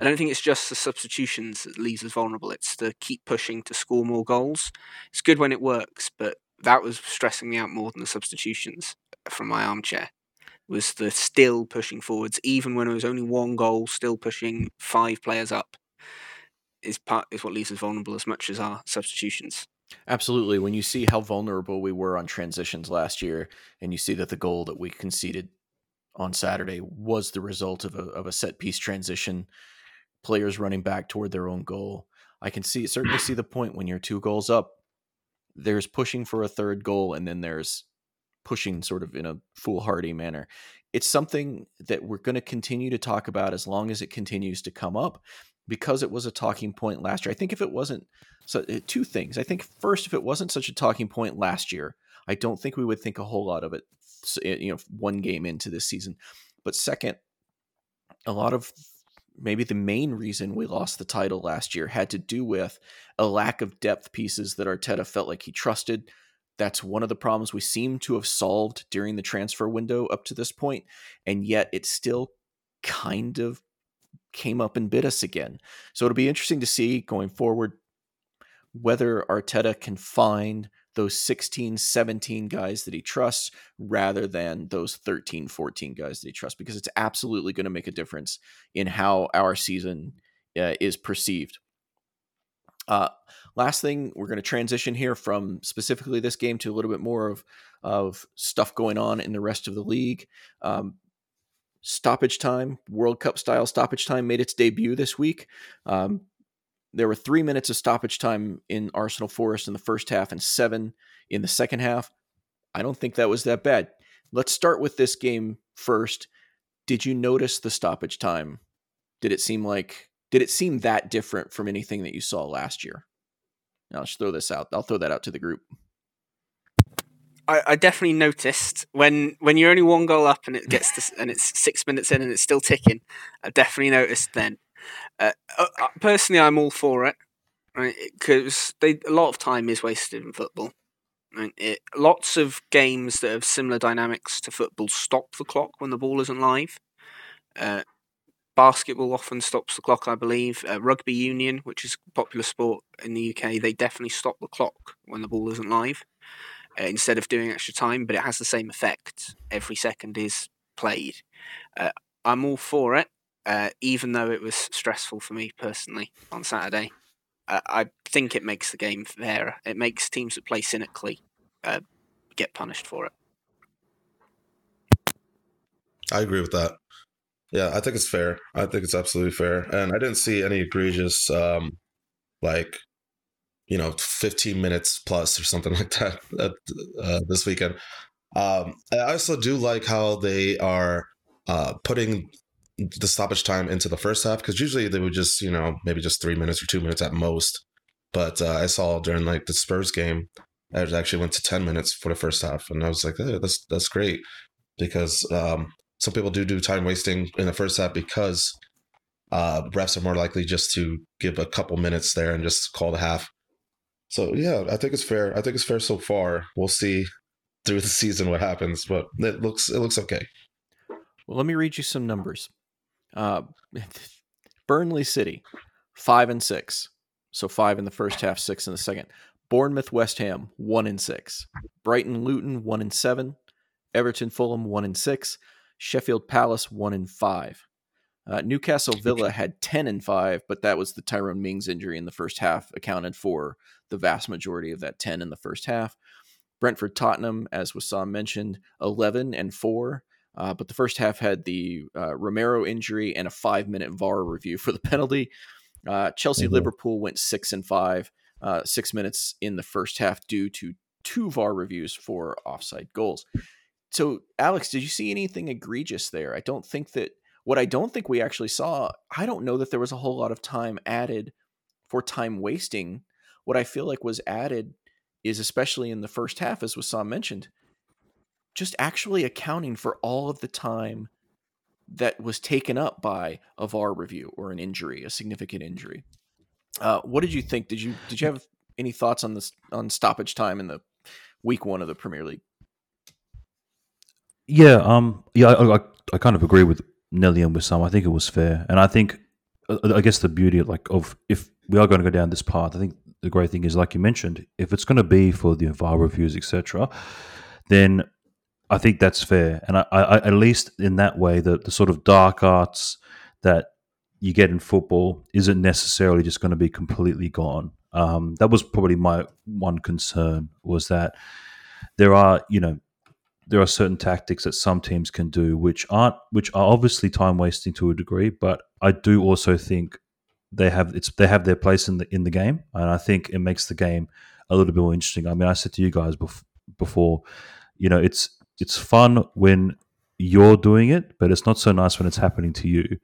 I don't think it's just the substitutions that leaves us vulnerable. It's the keep pushing to score more goals. It's good when it works, but that was stressing me out more than the substitutions from my armchair. It Was the still pushing forwards, even when it was only one goal, still pushing five players up is part is what leaves us vulnerable as much as our substitutions. Absolutely. When you see how vulnerable we were on transitions last year, and you see that the goal that we conceded on Saturday was the result of a, of a set piece transition, players running back toward their own goal. I can see certainly see the point when you're two goals up. There's pushing for a third goal, and then there's pushing sort of in a foolhardy manner. It's something that we're going to continue to talk about as long as it continues to come up because it was a talking point last year. I think if it wasn't so uh, two things. I think first if it wasn't such a talking point last year, I don't think we would think a whole lot of it you know one game into this season. But second, a lot of maybe the main reason we lost the title last year had to do with a lack of depth pieces that Arteta felt like he trusted. That's one of the problems we seem to have solved during the transfer window up to this point, and yet it still kind of came up and bit us again. So it'll be interesting to see going forward whether Arteta can find those 16, 17 guys that he trusts rather than those 13, 14 guys that he trusts, because it's absolutely going to make a difference in how our season uh, is perceived. Uh, last thing, we're going to transition here from specifically this game to a little bit more of, of stuff going on in the rest of the league. Um, stoppage time, World Cup style stoppage time, made its debut this week. Um, there were three minutes of stoppage time in Arsenal Forest in the first half and seven in the second half. I don't think that was that bad. Let's start with this game first. Did you notice the stoppage time? Did it seem like did it seem that different from anything that you saw last year? I'll just throw this out. I'll throw that out to the group. I, I definitely noticed when when you're only one goal up and it gets to, and it's six minutes in and it's still ticking. I definitely noticed then. Uh, uh, uh personally, I'm all for it, right? Because a lot of time is wasted in football. Right? It, lots of games that have similar dynamics to football stop the clock when the ball isn't live. Uh, basketball often stops the clock, I believe. Uh, rugby union, which is a popular sport in the UK, they definitely stop the clock when the ball isn't live uh, instead of doing extra time, but it has the same effect. Every second is played. Uh, I'm all for it, uh, even though it was stressful for me personally on Saturday. Uh, I think it makes the game fairer. It makes teams that play cynically uh, get punished for it. I agree with that. Yeah, I think it's fair. I think it's absolutely fair, and I didn't see any egregious, um, like you know 15 minutes plus or something like that uh, this weekend um, i also do like how they are uh, putting the stoppage time into the first half because usually they would just you know maybe just three minutes or two minutes at most but uh, i saw during like the spurs game it actually went to 10 minutes for the first half and i was like hey, that's that's great because um, some people do do time wasting in the first half because uh, refs are more likely just to give a couple minutes there and just call the half so yeah, I think it's fair. I think it's fair so far. We'll see through the season what happens, but it looks it looks okay. Well, let me read you some numbers. Uh, Burnley City, five and six, so five in the first half, six in the second. Bournemouth West Ham, one and six. Brighton Luton, one and seven. Everton Fulham, one and six. Sheffield Palace, one and five. Uh, Newcastle Villa had 10 and 5, but that was the Tyrone Mings injury in the first half, accounted for the vast majority of that 10 in the first half. Brentford Tottenham, as Wissam mentioned, 11 and 4. Uh, but the first half had the uh, Romero injury and a five minute VAR review for the penalty. Uh, Chelsea mm-hmm. Liverpool went six and five, uh, six minutes in the first half due to two VAR reviews for offside goals. So, Alex, did you see anything egregious there? I don't think that what I don't think we actually saw, I don't know that there was a whole lot of time added for time wasting. What I feel like was added is, especially in the first half, as Wissam mentioned, just actually accounting for all of the time that was taken up by a VAR review or an injury, a significant injury. Uh, what did you think? Did you did you have any thoughts on this on stoppage time in the week one of the Premier League? Yeah, um, yeah, I, I, I kind of agree with Nelly and Wissam. I think it was fair, and I think I guess the beauty of like of if we are going to go down this path, I think the great thing is like you mentioned, if it's going to be for the VAR reviews, etc., then I think that's fair, and I, I, at least in that way, the the sort of dark arts that you get in football isn't necessarily just going to be completely gone. Um, that was probably my one concern was that there are you know there are certain tactics that some teams can do which aren't which are obviously time wasting to a degree, but I do also think they have it's they have their place in the in the game, and I think it makes the game a little bit more interesting. I mean, I said to you guys bef- before, you know, it's it's fun when you're doing it, but it's not so nice when it's happening to you.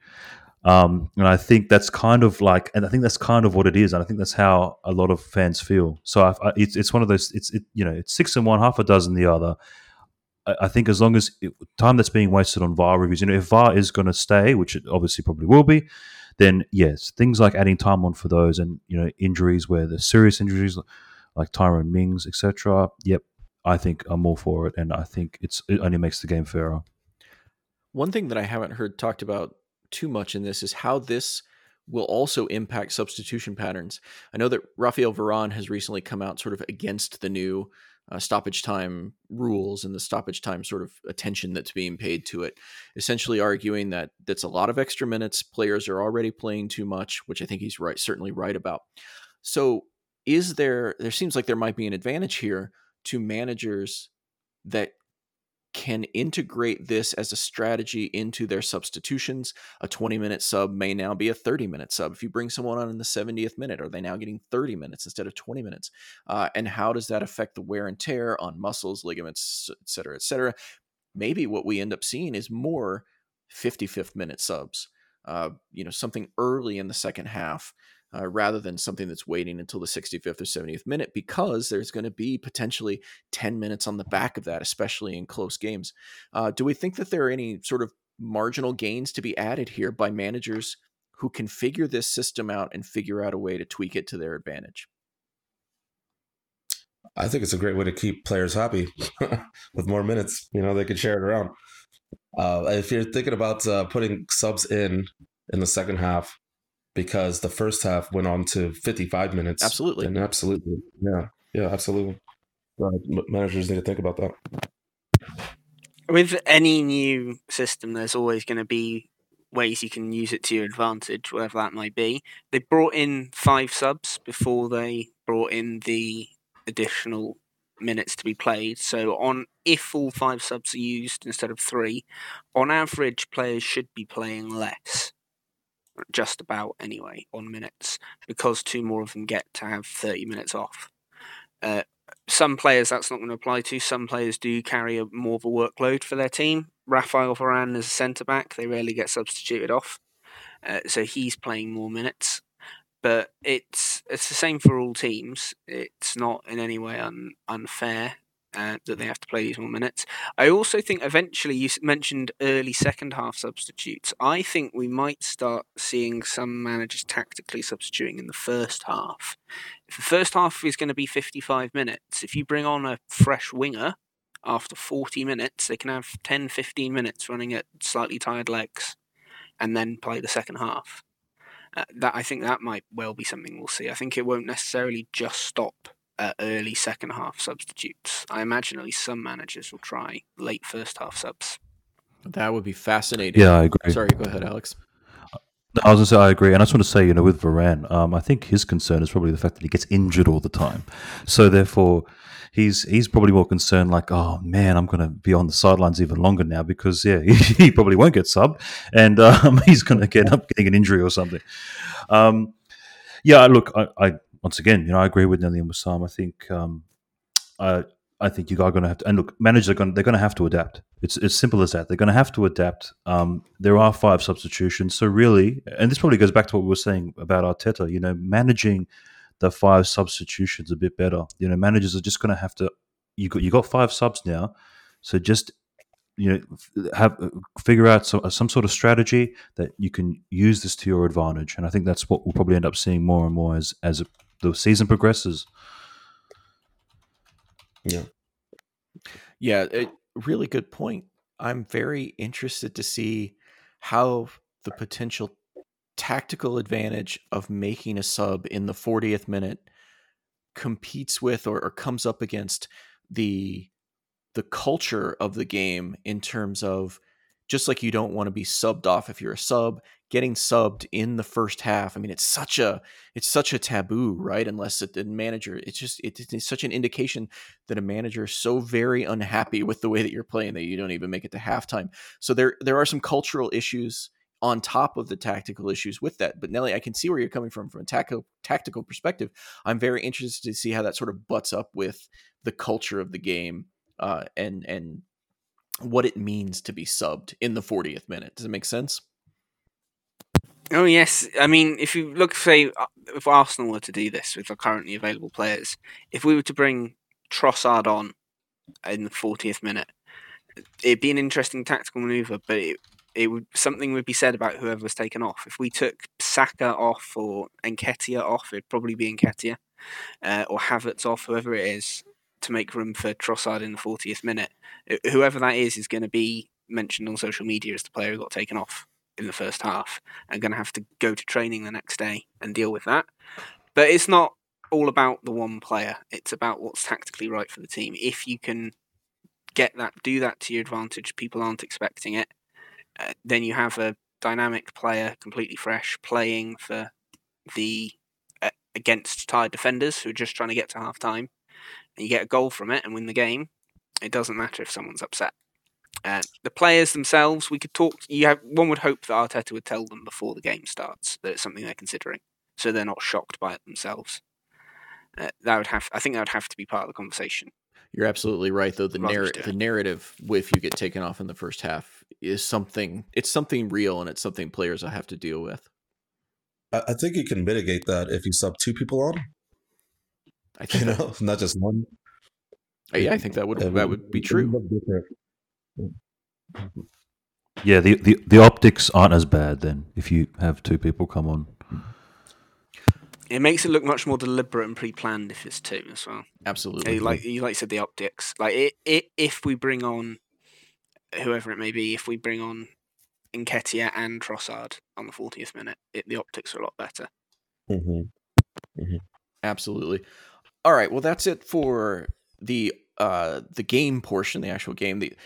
Um, and I think that's kind of like, and I think that's kind of what it is, and I think that's how a lot of fans feel. So I, I, it's it's one of those. It's it, you know, it's six and one, half a dozen the other. I think as long as it, time that's being wasted on VAR reviews, you know, if VAR is going to stay, which it obviously probably will be, then yes, things like adding time on for those and you know injuries where there's serious injuries like Tyrone Mings, etc. Yep, I think I'm all for it, and I think it's it only makes the game fairer. One thing that I haven't heard talked about too much in this is how this will also impact substitution patterns. I know that Rafael Varane has recently come out sort of against the new uh, stoppage time rules and the stoppage time sort of attention that's being paid to it, essentially arguing that that's a lot of extra minutes. Players are already playing too much, which I think he's right, certainly right about. So, is there? There seems like there might be an advantage here to managers that can integrate this as a strategy into their substitutions. A 20 minute sub may now be a 30 minute sub. If you bring someone on in the 70th minute, are they now getting 30 minutes instead of 20 minutes? Uh, and how does that affect the wear and tear on muscles, ligaments, et cetera, et cetera? Maybe what we end up seeing is more 55th minute subs. Uh, you know, something early in the second half uh, rather than something that's waiting until the 65th or 70th minute because there's going to be potentially 10 minutes on the back of that, especially in close games. Uh, do we think that there are any sort of marginal gains to be added here by managers who can figure this system out and figure out a way to tweak it to their advantage? I think it's a great way to keep players happy with more minutes. You know, they could share it around. Uh, if you're thinking about uh, putting subs in in the second half, because the first half went on to 55 minutes. Absolutely. And absolutely. Yeah. Yeah, absolutely. Uh, managers need to think about that. With any new system, there's always going to be ways you can use it to your advantage, whatever that might be. They brought in five subs before they brought in the additional minutes to be played. So on if all five subs are used instead of three, on average players should be playing less just about anyway on minutes because two more of them get to have 30 minutes off. Uh, some players that's not going to apply to. Some players do carry a more of a workload for their team. Rafael Varane is a centre back; they rarely get substituted off, uh, so he's playing more minutes. But it's it's the same for all teams. It's not in any way un, unfair uh, that they have to play these more minutes. I also think eventually you mentioned early second half substitutes. I think we might start seeing some managers tactically substituting in the first half. If the first half is going to be 55 minutes, if you bring on a fresh winger after 40 minutes, they can have 10 15 minutes running at slightly tired legs and then play the second half. Uh, that I think that might well be something we'll see. I think it won't necessarily just stop uh, early second half substitutes. I imagine at least some managers will try late first half subs. That would be fascinating. Yeah, I agree. Sorry, go ahead, Alex. I was going to say I agree, and I just want to say, you know, with Varane, um, I think his concern is probably the fact that he gets injured all the time. So therefore, he's he's probably more concerned, like, oh man, I'm going to be on the sidelines even longer now because yeah, he, he probably won't get subbed, and um, he's going to get up getting an injury or something. Um, yeah, look, I, I once again, you know, I agree with Nelly and Wissam. I think um, I I think you are going to have to and look, managers are going they're going to have to adapt. It's as simple as that. They're going to have to adapt. Um, there are five substitutions, so really, and this probably goes back to what we were saying about Arteta. You know, managing the five substitutions a bit better. You know, managers are just going to have to. You got you got five subs now, so just you know have figure out some, some sort of strategy that you can use this to your advantage and i think that's what we'll probably end up seeing more and more as as the season progresses. Yeah. Yeah, it, really good point. I'm very interested to see how the potential tactical advantage of making a sub in the 40th minute competes with or, or comes up against the the culture of the game in terms of just like you don't want to be subbed off if you're a sub getting subbed in the first half i mean it's such a it's such a taboo right unless the manager it's just it's such an indication that a manager is so very unhappy with the way that you're playing that you don't even make it to halftime so there there are some cultural issues on top of the tactical issues with that but nelly i can see where you're coming from from a tactical tactical perspective i'm very interested to see how that sort of butts up with the culture of the game uh, and and what it means to be subbed in the 40th minute. Does it make sense? Oh yes, I mean if you look, say, uh, if Arsenal were to do this with the currently available players, if we were to bring Trossard on in the 40th minute, it'd be an interesting tactical maneuver, but it, it would something would be said about whoever was taken off. If we took Saka off or Nketiah off, it'd probably be Nketiah uh, or Havertz off, whoever it is, to make room for Trossard in the 40th minute. Whoever that is is going to be mentioned on social media as the player who got taken off in the first half and going to have to go to training the next day and deal with that. But it's not all about the one player. It's about what's tactically right for the team. If you can get that, do that to your advantage, people aren't expecting it, uh, then you have a dynamic player, completely fresh, playing for the uh, against tired defenders who are just trying to get to half time, and you get a goal from it and win the game. It doesn't matter if someone's upset. Uh, the players themselves, we could talk. You have one would hope that Arteta would tell them before the game starts that it's something they're considering, so they're not shocked by it themselves. Uh, that would have, I think, that would have to be part of the conversation. You're absolutely right, though. The narrative, the narrative, if you get taken off in the first half, is something. It's something real, and it's something players will have to deal with. I think you can mitigate that if you sub two people on. I think you know, not just one. Yeah, I think that would that would be true. Yeah, the, the the optics aren't as bad then if you have two people come on. It makes it look much more deliberate and pre-planned if it's two as well. Absolutely. Like you like said, the optics. Like it, it, if we bring on whoever it may be, if we bring on Nketiah and Trossard on the 40th minute, it, the optics are a lot better. Mm-hmm. Mm-hmm. Absolutely. All right. Well, that's it for the uh the game portion, the actual game. The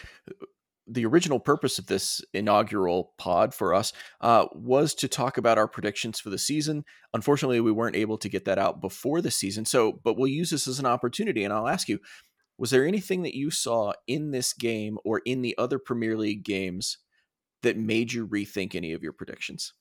the original purpose of this inaugural pod for us uh, was to talk about our predictions for the season. Unfortunately, we weren't able to get that out before the season. So, but we'll use this as an opportunity, and I'll ask you: Was there anything that you saw in this game or in the other Premier League games that made you rethink any of your predictions?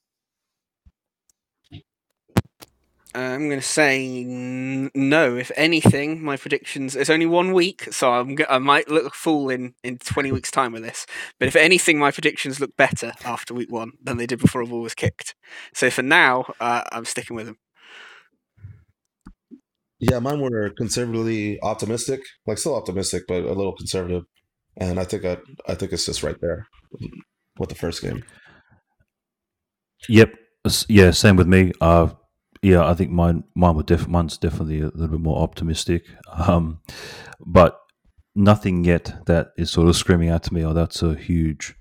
I'm going to say n- no. If anything, my predictions. It's only one week, so I'm g- I might look a fool in in 20 weeks' time with this. But if anything, my predictions look better after week one than they did before a ball was kicked. So for now, uh, I'm sticking with them. Yeah, mine were conservatively optimistic, like still optimistic, but a little conservative. And I think I, I think it's just right there with the first game. Yep. Yeah, same with me. Uh, yeah, I think mine mine were def- mine's definitely a little bit more optimistic, um, but nothing yet that is sort of screaming out to me, "Oh, that's a huge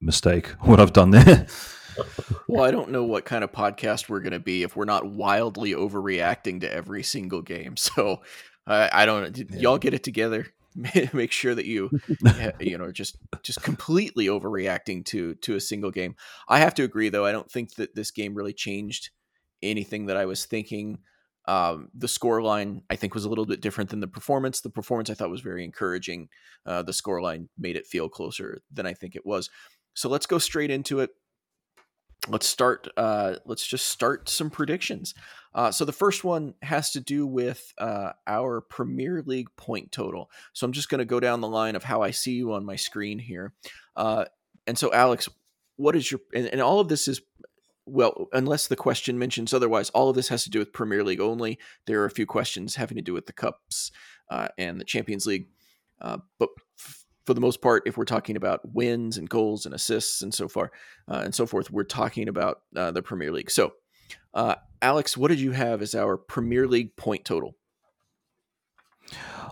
mistake." What I've done there. well, I don't know what kind of podcast we're going to be if we're not wildly overreacting to every single game. So uh, I don't. Yeah. Y'all get it together. Make sure that you, you know, just just completely overreacting to to a single game. I have to agree, though. I don't think that this game really changed anything that I was thinking. Um, the score line I think was a little bit different than the performance. The performance I thought was very encouraging. Uh, the score line made it feel closer than I think it was. So let's go straight into it. Let's start. Uh, let's just start some predictions. Uh, so the first one has to do with uh, our Premier League point total. So I'm just going to go down the line of how I see you on my screen here. Uh, and so, Alex, what is your and, and all of this is well, unless the question mentions otherwise, all of this has to do with Premier League only. There are a few questions having to do with the Cups uh, and the Champions League. Uh, but f- for the most part, if we're talking about wins and goals and assists and so far uh, and so forth, we're talking about uh, the Premier League. So, uh, Alex, what did you have as our Premier League point total?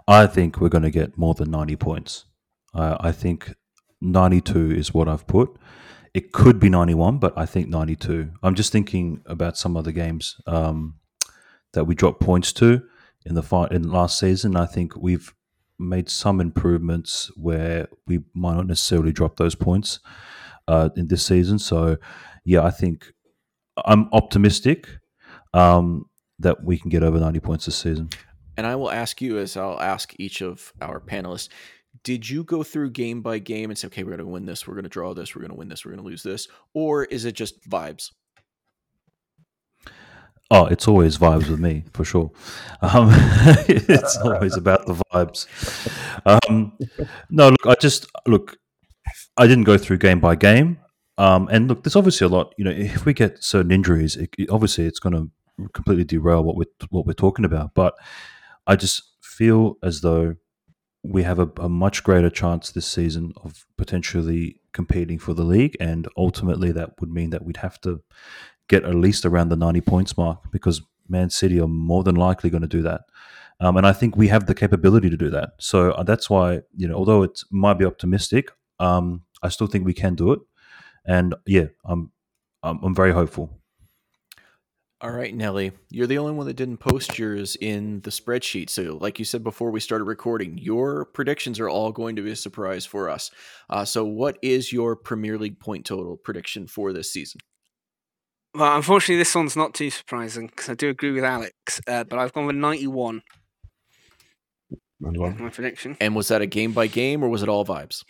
I think we're going to get more than 90 points. I think 92 is what I've put. It could be 91, but I think 92. I'm just thinking about some other games um, that we dropped points to in the fight in last season. I think we've made some improvements where we might not necessarily drop those points uh, in this season. So, yeah, I think I'm optimistic um, that we can get over 90 points this season. And I will ask you, as I'll ask each of our panelists, did you go through game by game and say, okay, we're going to win this, we're going to draw this, we're going to win this, we're going to lose this? Or is it just vibes? Oh, it's always vibes with me for sure. Um, it's always about the vibes. Um, no, look, I just look. I didn't go through game by game, um, and look, there's obviously a lot. You know, if we get certain injuries, it, obviously it's going to completely derail what we're what we're talking about. But I just feel as though we have a, a, much greater chance this season of potentially competing for the league, and ultimately that would mean that we'd have to get at least around the 90 points mark because Man City are more than likely going to do that. Um, and I think we have the capability to do that. So uh, that's why, you know, although it might be optimistic, um, I still think we can do it. And yeah, I'm, I'm, I'm very hopeful. All right, Nelly, you're the only one that didn't post yours in the spreadsheet. So, like you said before we started recording, your predictions are all going to be a surprise for us. Uh, so, what is your Premier League point total prediction for this season? Well, unfortunately, this one's not too surprising because I do agree with Alex, uh, but I've gone with 91. 91. My prediction. And was that a game by game or was it all vibes?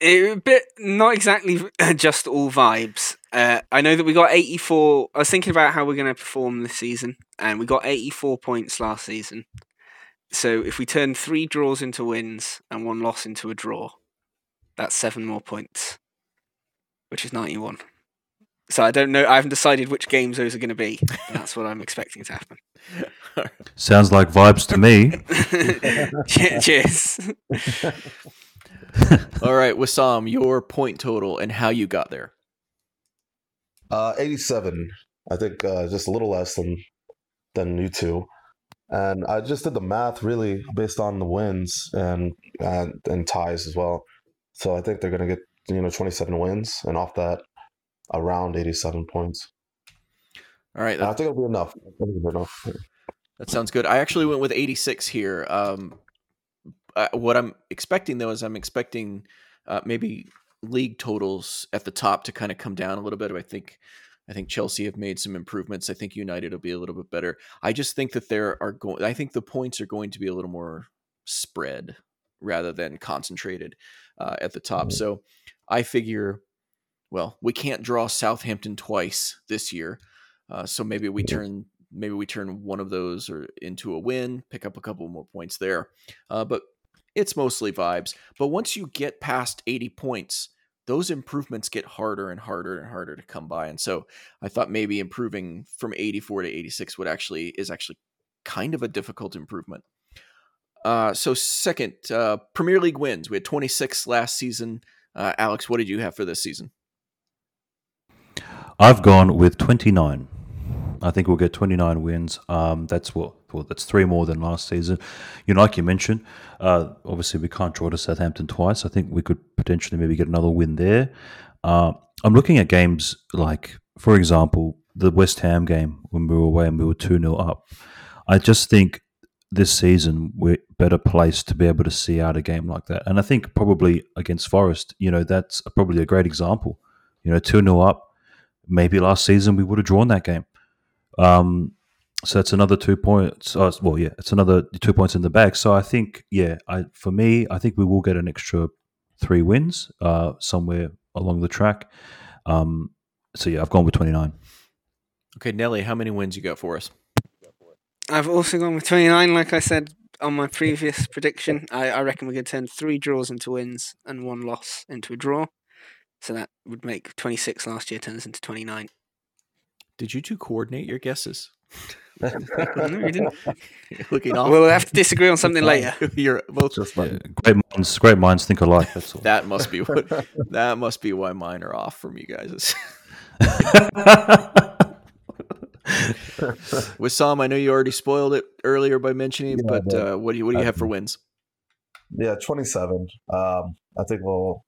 It, a bit not exactly just all vibes. Uh, I know that we got 84. I was thinking about how we're going to perform this season, and we got 84 points last season. So if we turn three draws into wins and one loss into a draw, that's seven more points, which is 91. So I don't know. I haven't decided which games those are going to be. That's what I'm expecting to happen. Sounds like vibes to me. Cheers. All right, Wissam, your point total and how you got there. Uh, 87. I think uh, just a little less than than you two. And I just did the math really based on the wins and and, and ties as well. So I think they're going to get you know 27 wins, and off that, around 87 points. All right, I think it'll be enough. It'll be enough. That sounds good. I actually went with 86 here. Um, uh, what I'm expecting though is I'm expecting uh, maybe league totals at the top to kind of come down a little bit. I think I think Chelsea have made some improvements. I think United will be a little bit better. I just think that there are going. I think the points are going to be a little more spread rather than concentrated uh, at the top. Mm-hmm. So I figure, well, we can't draw Southampton twice this year, uh, so maybe we turn maybe we turn one of those or into a win, pick up a couple more points there. Uh, but it's mostly vibes. But once you get past 80 points, those improvements get harder and harder and harder to come by. And so I thought maybe improving from 84 to 86 would actually is actually kind of a difficult improvement. Uh, so second, uh, Premier League wins. We had 26 last season. Uh, Alex, what did you have for this season? I've gone with 29. I think we'll get 29 wins. Um, that's what well, that's three more than last season. You know, like you mentioned, uh, obviously we can't draw to Southampton twice. I think we could potentially maybe get another win there. Uh, I'm looking at games like, for example, the West Ham game when we were away and we were 2 0 up. I just think this season we're better placed to be able to see out a game like that. And I think probably against Forest, you know, that's probably a great example. You know, 2 0 up. Maybe last season we would have drawn that game. Um, so it's another two points. Uh, well, yeah, it's another two points in the bag. So I think, yeah, I, for me, I think we will get an extra three wins uh, somewhere along the track. Um, so yeah, I've gone with twenty nine. Okay, Nelly, how many wins you got for us? I've also gone with twenty nine. Like I said on my previous prediction, I, I reckon we could turn three draws into wins and one loss into a draw. So that would make twenty six last year turns into twenty nine. Did you two coordinate your guesses? No, you didn't. Looking off. We'll have to disagree on something later. You're both just like great minds. Great minds think alike. That's all. that must be what. That must be why mine are off from you guys. Wissam, I know you already spoiled it earlier by mentioning, yeah, but uh, what do you what do you have for wins? Yeah, twenty-seven. Um, I think we'll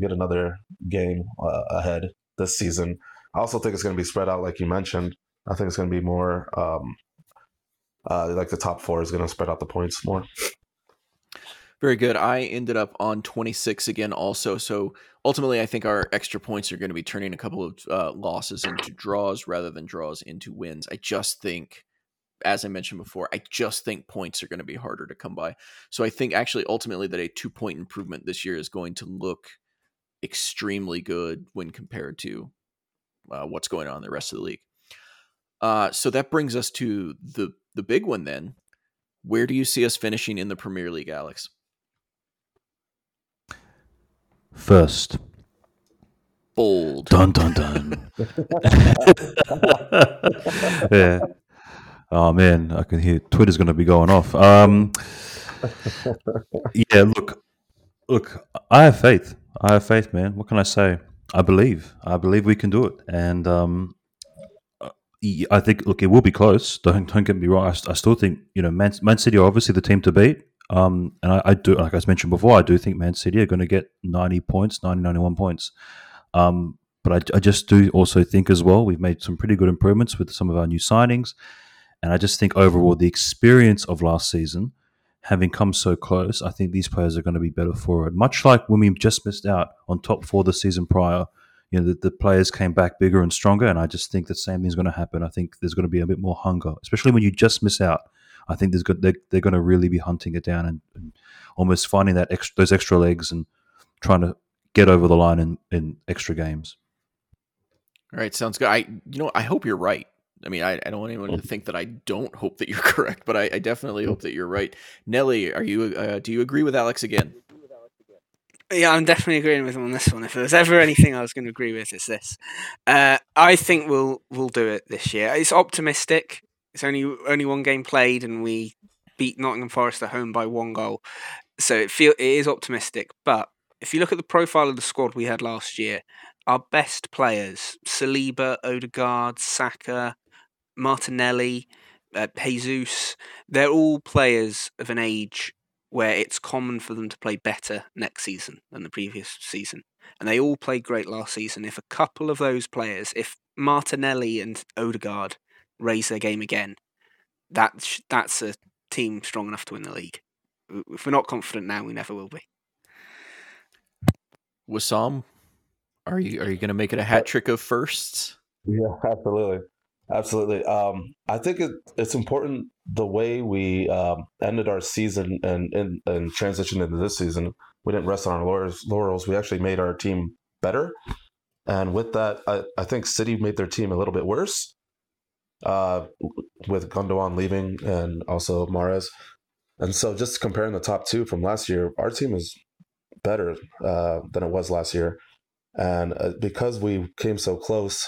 get another game uh, ahead this season. I also think it's going to be spread out, like you mentioned. I think it's going to be more um, uh, like the top four is going to spread out the points more. Very good. I ended up on 26 again, also. So ultimately, I think our extra points are going to be turning a couple of uh, losses into draws rather than draws into wins. I just think, as I mentioned before, I just think points are going to be harder to come by. So I think actually, ultimately, that a two point improvement this year is going to look extremely good when compared to uh, what's going on in the rest of the league. Uh, so that brings us to the the big one then. Where do you see us finishing in the Premier League, Alex? First. Bold. Dun dun dun. yeah. Oh man, I can hear Twitter's going to be going off. Um, yeah, look, look, I have faith. I have faith, man. What can I say? I believe. I believe we can do it, and um, I think. Look, it will be close. Don't don't get me wrong. I, I still think you know Man, Man City are obviously the team to beat. Um, and I, I, do, like I mentioned before, I do think Man City are going to get 90 points, 90, 91 points. Um, but I, I, just do also think as well, we've made some pretty good improvements with some of our new signings. And I just think overall, the experience of last season, having come so close, I think these players are going to be better for it. Much like when we just missed out on top four the season prior, you know, the, the players came back bigger and stronger. And I just think the same thing's going to happen. I think there's going to be a bit more hunger, especially when you just miss out I think there's good, they're, they're going to really be hunting it down and, and almost finding that extra, those extra legs and trying to get over the line in, in extra games. All right, sounds good. I you know I hope you're right. I mean, I, I don't want anyone to think that I don't hope that you're correct, but I, I definitely hope that you're right. Nelly, are you? Uh, do you agree with Alex again? Yeah, I'm definitely agreeing with him on this one. If there's ever anything I was going to agree with, it's this. Uh, I think we'll we'll do it this year. It's optimistic. It's only only one game played, and we beat Nottingham Forest at home by one goal. So it feel it is optimistic. But if you look at the profile of the squad we had last year, our best players: Saliba, Odegaard, Saka, Martinelli, uh, Jesus. They're all players of an age where it's common for them to play better next season than the previous season. And they all played great last season. If a couple of those players, if Martinelli and Odegaard raise their game again, that that's a team strong enough to win the league. If we're not confident now, we never will be. Wissam, are you are you going to make it a hat trick of firsts? Yeah, absolutely, absolutely. Um, I think it, it's important the way we um, ended our season and, and and transitioned into this season. We didn't rest on our laurels. We actually made our team better, and with that, I, I think City made their team a little bit worse uh, with Gundogan leaving and also Mahrez. And so just comparing the top two from last year, our team is better uh, than it was last year. And uh, because we came so close,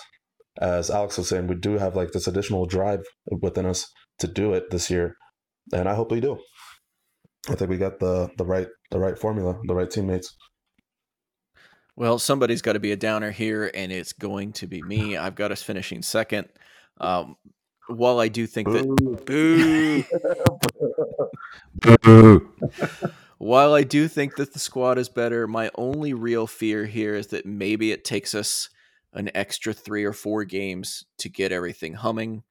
as Alex was saying, we do have like this additional drive within us to do it this year. And I hope we do. I think we got the the right the right formula, the right teammates. Well, somebody's got to be a downer here, and it's going to be me. I've got us finishing second. Um, while I do think that boo, boo. while I do think that the squad is better, my only real fear here is that maybe it takes us an extra three or four games to get everything humming.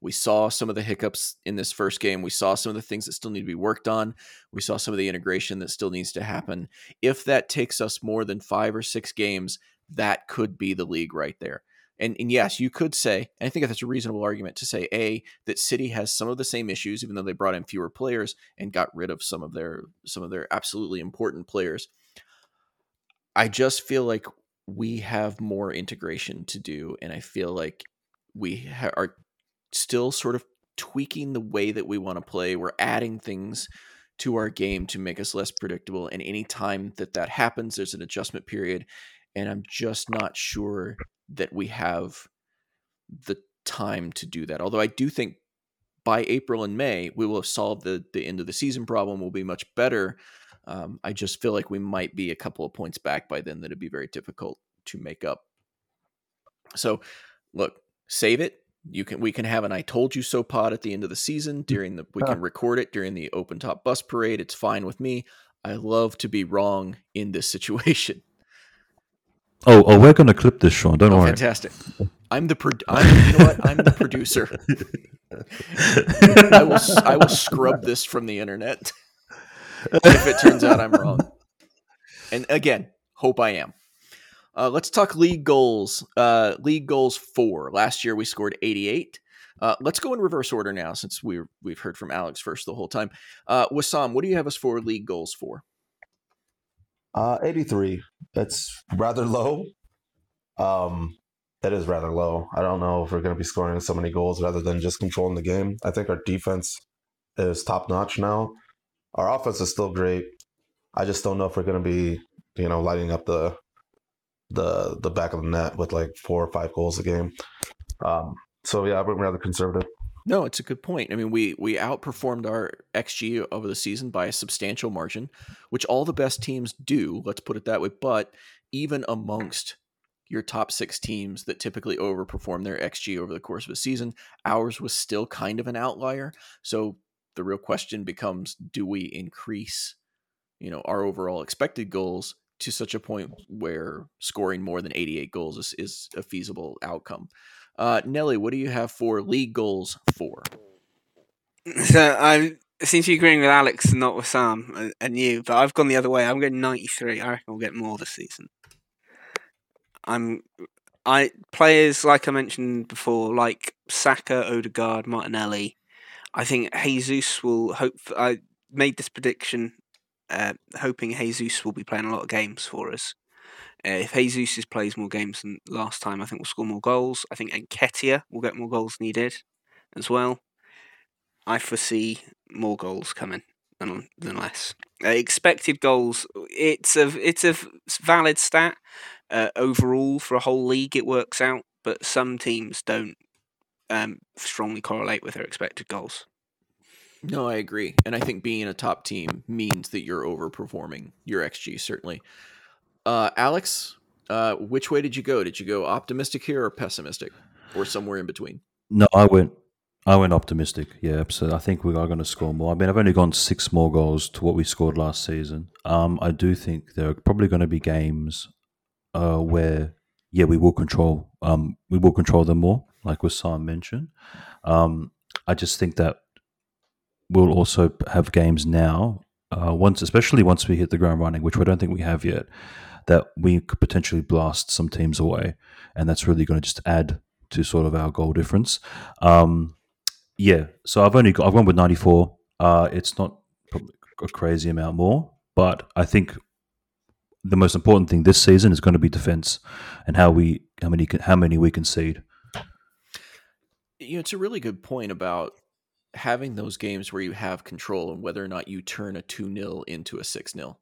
We saw some of the hiccups in this first game. We saw some of the things that still need to be worked on. We saw some of the integration that still needs to happen. If that takes us more than five or six games, that could be the league right there. And, and yes, you could say, and I think that's a reasonable argument to say, a that City has some of the same issues, even though they brought in fewer players and got rid of some of their some of their absolutely important players. I just feel like we have more integration to do, and I feel like we ha- are still sort of tweaking the way that we want to play. We're adding things to our game to make us less predictable, and any time that that happens, there's an adjustment period, and I'm just not sure that we have the time to do that. Although I do think by April and May, we will have solved the, the end of the season problem, will be much better. Um, I just feel like we might be a couple of points back by then that it'd be very difficult to make up. So, look, save it. You can we can have an "I told you so" pod at the end of the season during the we can record it during the open top bus parade. It's fine with me. I love to be wrong in this situation. Oh, oh, we're going to clip this, Sean. Don't oh, worry. Fantastic. I'm the pro- I'm, you know what? I'm the producer. I will I will scrub this from the internet if it turns out I'm wrong. And again, hope I am. Uh, let's talk league goals. Uh, league goals four. Last year we scored 88. Uh, let's go in reverse order now, since we we've heard from Alex first the whole time. Uh, Wissam, what do you have us for league goals for? Uh, 83. That's rather low. Um, that is rather low. I don't know if we're going to be scoring so many goals rather than just controlling the game. I think our defense is top notch now. Our offense is still great. I just don't know if we're going to be, you know, lighting up the the the back of the net with like four or five goals a game. Um, so yeah, I'm rather conservative. No, it's a good point. I mean, we we outperformed our xG over the season by a substantial margin, which all the best teams do. Let's put it that way. But even amongst your top six teams that typically overperform their xG over the course of a season, ours was still kind of an outlier. So the real question becomes: Do we increase, you know, our overall expected goals to such a point where scoring more than 88 goals is, is a feasible outcome? Uh, Nelly, what do you have for league goals for? So I seem to be agreeing with Alex and not with Sam and, and you, but I've gone the other way. I'm going 93. I reckon we'll get more this season. I'm I players like I mentioned before, like Saka, Odegaard, Martinelli. I think Jesus will hope. I made this prediction, uh, hoping Jesus will be playing a lot of games for us. Uh, if Jesus plays more games than last time, I think we'll score more goals. I think Nketiah will get more goals needed as well. I foresee more goals coming than than less. Uh, expected goals. It's a it's a valid stat. Uh, overall, for a whole league, it works out, but some teams don't um, strongly correlate with their expected goals. No, I agree, and I think being a top team means that you're overperforming your xG certainly. Uh, Alex, uh, which way did you go? Did you go optimistic here or pessimistic, or somewhere in between? No, I went I went optimistic. Yeah, so I think we are going to score more. I mean, I've only gone six more goals to what we scored last season. Um, I do think there are probably going to be games uh, where, yeah, we will control. Um, we will control them more, like what Sam mentioned. Um, I just think that we'll also have games now, uh, once, especially once we hit the ground running, which I don't think we have yet, that we could potentially blast some teams away, and that's really going to just add to sort of our goal difference. Um, yeah, so I've only got, I've gone with 94. Uh, it's not a crazy amount more, but I think the most important thing this season is going to be defense and how we how many how many we concede. You know, it's a really good point about having those games where you have control and whether or not you turn a 2 0 into a 6 0.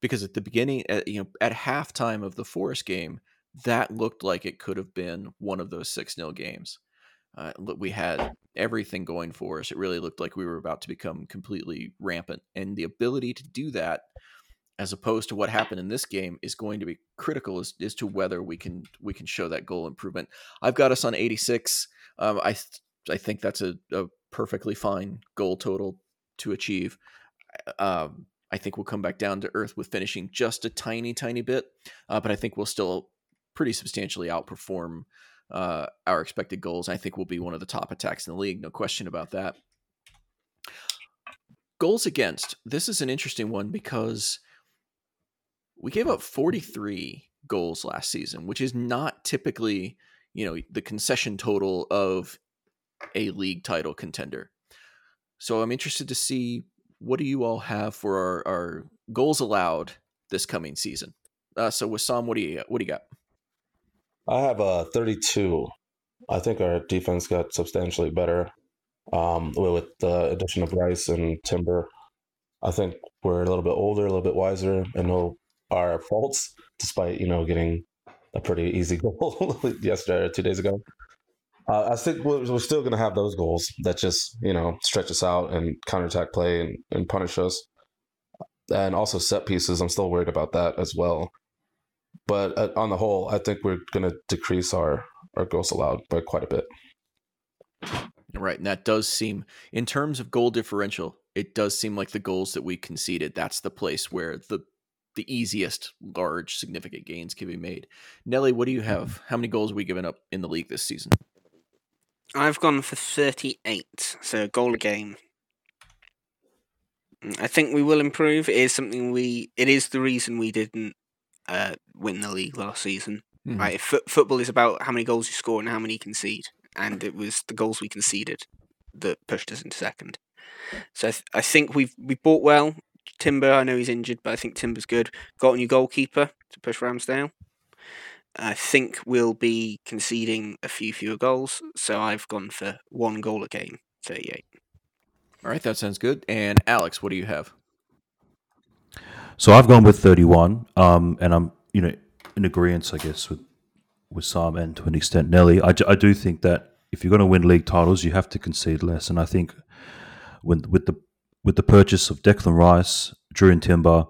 Because at the beginning, at, you know, at halftime of the Forest game, that looked like it could have been one of those 6 0 games. Uh, we had everything going for us. It really looked like we were about to become completely rampant. And the ability to do that, as opposed to what happened in this game, is going to be critical as, as to whether we can we can show that goal improvement. I've got us on 86. Um, I th- I think that's a, a, perfectly fine goal total to achieve. Um, I think we'll come back down to earth with finishing just a tiny, tiny bit, uh, but I think we'll still pretty substantially outperform uh, our expected goals. I think we'll be one of the top attacks in the league, no question about that. Goals against. This is an interesting one because we gave up 43 goals last season, which is not typically, you know, the concession total of a league title contender. So I'm interested to see what do you all have for our, our goals allowed this coming season. Uh, so Wissam, what do you what do you got? I have a 32. I think our defense got substantially better um, with the addition of Rice and Timber. I think we're a little bit older, a little bit wiser, and know our faults, despite you know getting a pretty easy goal yesterday or two days ago. Uh, I think we're, we're still going to have those goals that just you know stretch us out and counterattack play and, and punish us, and also set pieces. I'm still worried about that as well. But uh, on the whole, I think we're going to decrease our our goals allowed by quite a bit. Right, and that does seem, in terms of goal differential, it does seem like the goals that we conceded. That's the place where the the easiest large significant gains can be made. Nelly, what do you have? How many goals have we given up in the league this season? I've gone for 38, so a goal a game. Mm, I think we will improve. It is something we. It is the reason we didn't uh, win the league last season. Mm-hmm. Right, F- football is about how many goals you score and how many you concede, and it was the goals we conceded that pushed us into second. So I, th- I think we've we bought well. Timber, I know he's injured, but I think Timber's good. Got a new goalkeeper to push Ramsdale. I think we'll be conceding a few fewer goals, so I've gone for one goal a game, 38. All right, that sounds good. And Alex, what do you have? So I've gone with 31, um, and I'm you know in agreement, I guess, with with Sam and to an extent Nelly. I, I do think that if you're going to win league titles, you have to concede less. And I think when with the with the purchase of Declan Rice, Jurrien Timber,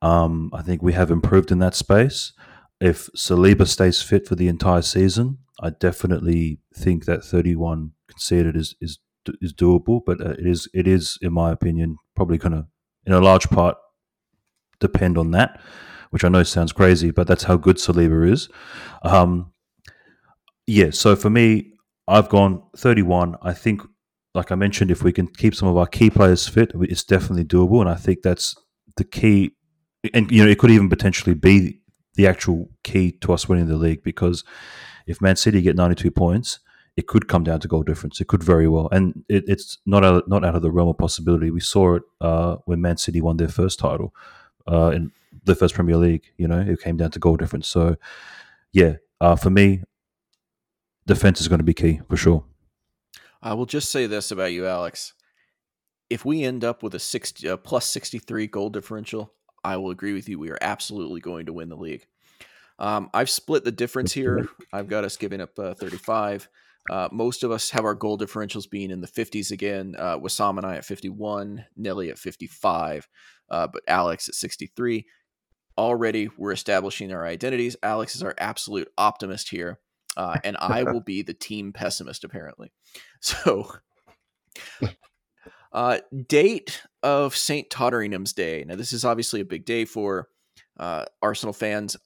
um, I think we have improved in that space. If Saliba stays fit for the entire season, I definitely think that 31 conceded is is is doable. But uh, it is it is, in my opinion, probably going to, in a large part, depend on that. Which I know sounds crazy, but that's how good Saliba is. Um, yeah, so for me, I've gone 31. I think, like I mentioned, if we can keep some of our key players fit, it's definitely doable. And I think that's the key. And, you know, it could even potentially be the actual key to us winning the league because if Man City get 92 points, it could come down to goal difference. It could very well, and it, it's not out, not out of the realm of possibility. We saw it uh, when Man City won their first title uh, in the first Premier League. You know, it came down to goal difference. So, yeah, uh, for me, defense is going to be key for sure. I will just say this about you, Alex. If we end up with a 60, uh, plus 63 goal differential, I will agree with you. We are absolutely going to win the league. Um, I've split the difference here. I've got us giving up uh, 35. Uh, most of us have our goal differentials being in the 50s again. Uh, Wissam and I at 51, Nelly at 55, uh, but Alex at 63. Already, we're establishing our identities. Alex is our absolute optimist here uh, and I will be the team pessimist apparently. So, uh, date of Saint Totteringham's Day. Now, this is obviously a big day for uh, Arsenal fans.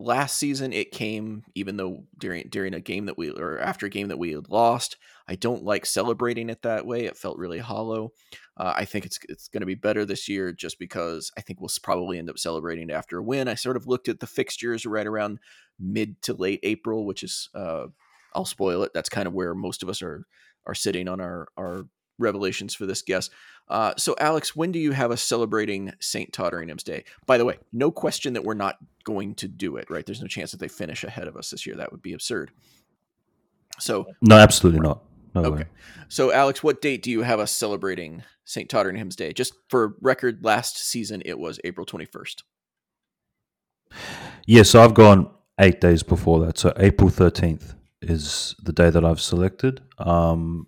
Last season, it came even though during during a game that we or after a game that we had lost. I don't like celebrating it that way. It felt really hollow. Uh, I think it's it's going to be better this year just because I think we'll probably end up celebrating after a win. I sort of looked at the fixtures right around mid to late April, which is uh, I'll spoil it. That's kind of where most of us are are sitting on our our revelations for this guest. Uh, so, Alex, when do you have us celebrating St. Totteringham's Day? By the way, no question that we're not going to do it, right? There's no chance that they finish ahead of us this year. That would be absurd. So, no, absolutely not. No okay. Way. So, Alex, what date do you have us celebrating St. Totteringham's Day? Just for record, last season it was April 21st. Yeah, so I've gone eight days before that. So April 13th is the day that I've selected. Um,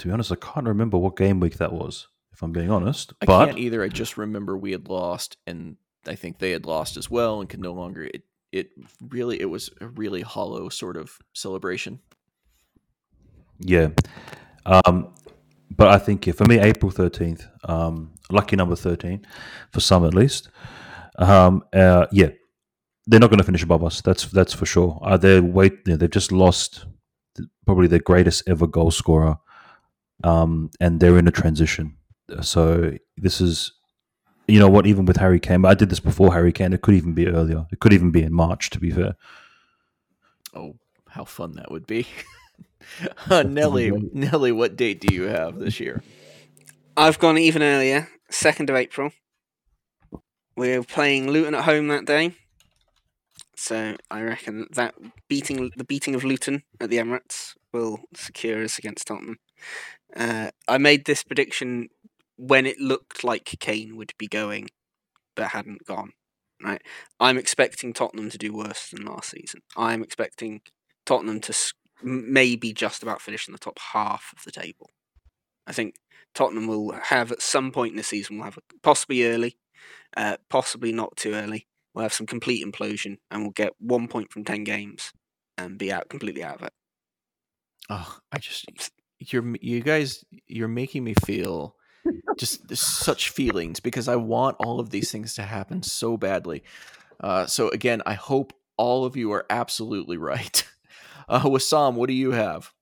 to be honest, I can't remember what game week that was, if I'm being honest. I but, can't either. I just remember we had lost, and I think they had lost as well and could no longer. It, it really, it was a really hollow sort of celebration. Yeah. Um, but I think yeah, for me, April 13th, um, lucky number 13, for some at least. Um, uh, yeah, they're not going to finish above us. That's that's for sure. Uh, they wait. You know, they've just lost probably their greatest ever goal scorer, um, and they're in a transition. So this is, you know what? Even with Harry Kane, I did this before Harry Kane. It could even be earlier. It could even be in March. To be fair. Oh, how fun that would be! uh, Nelly, Nelly, what date do you have this year? I've gone even earlier, second of April. We're playing Luton at home that day. So I reckon that beating the beating of Luton at the Emirates will secure us against Tottenham. Uh, I made this prediction when it looked like Kane would be going, but hadn't gone. Right, I'm expecting Tottenham to do worse than last season. I'm expecting Tottenham to maybe just about finish in the top half of the table. I think Tottenham will have at some point in the season will have a, possibly early, uh, possibly not too early, we'll have some complete implosion and we'll get one point from 10 games and be out completely out of it. Oh, I just, you're, you guys, you're making me feel just such feelings because I want all of these things to happen so badly. Uh, so again, I hope all of you are absolutely right. Uh, Wissam, what do you have?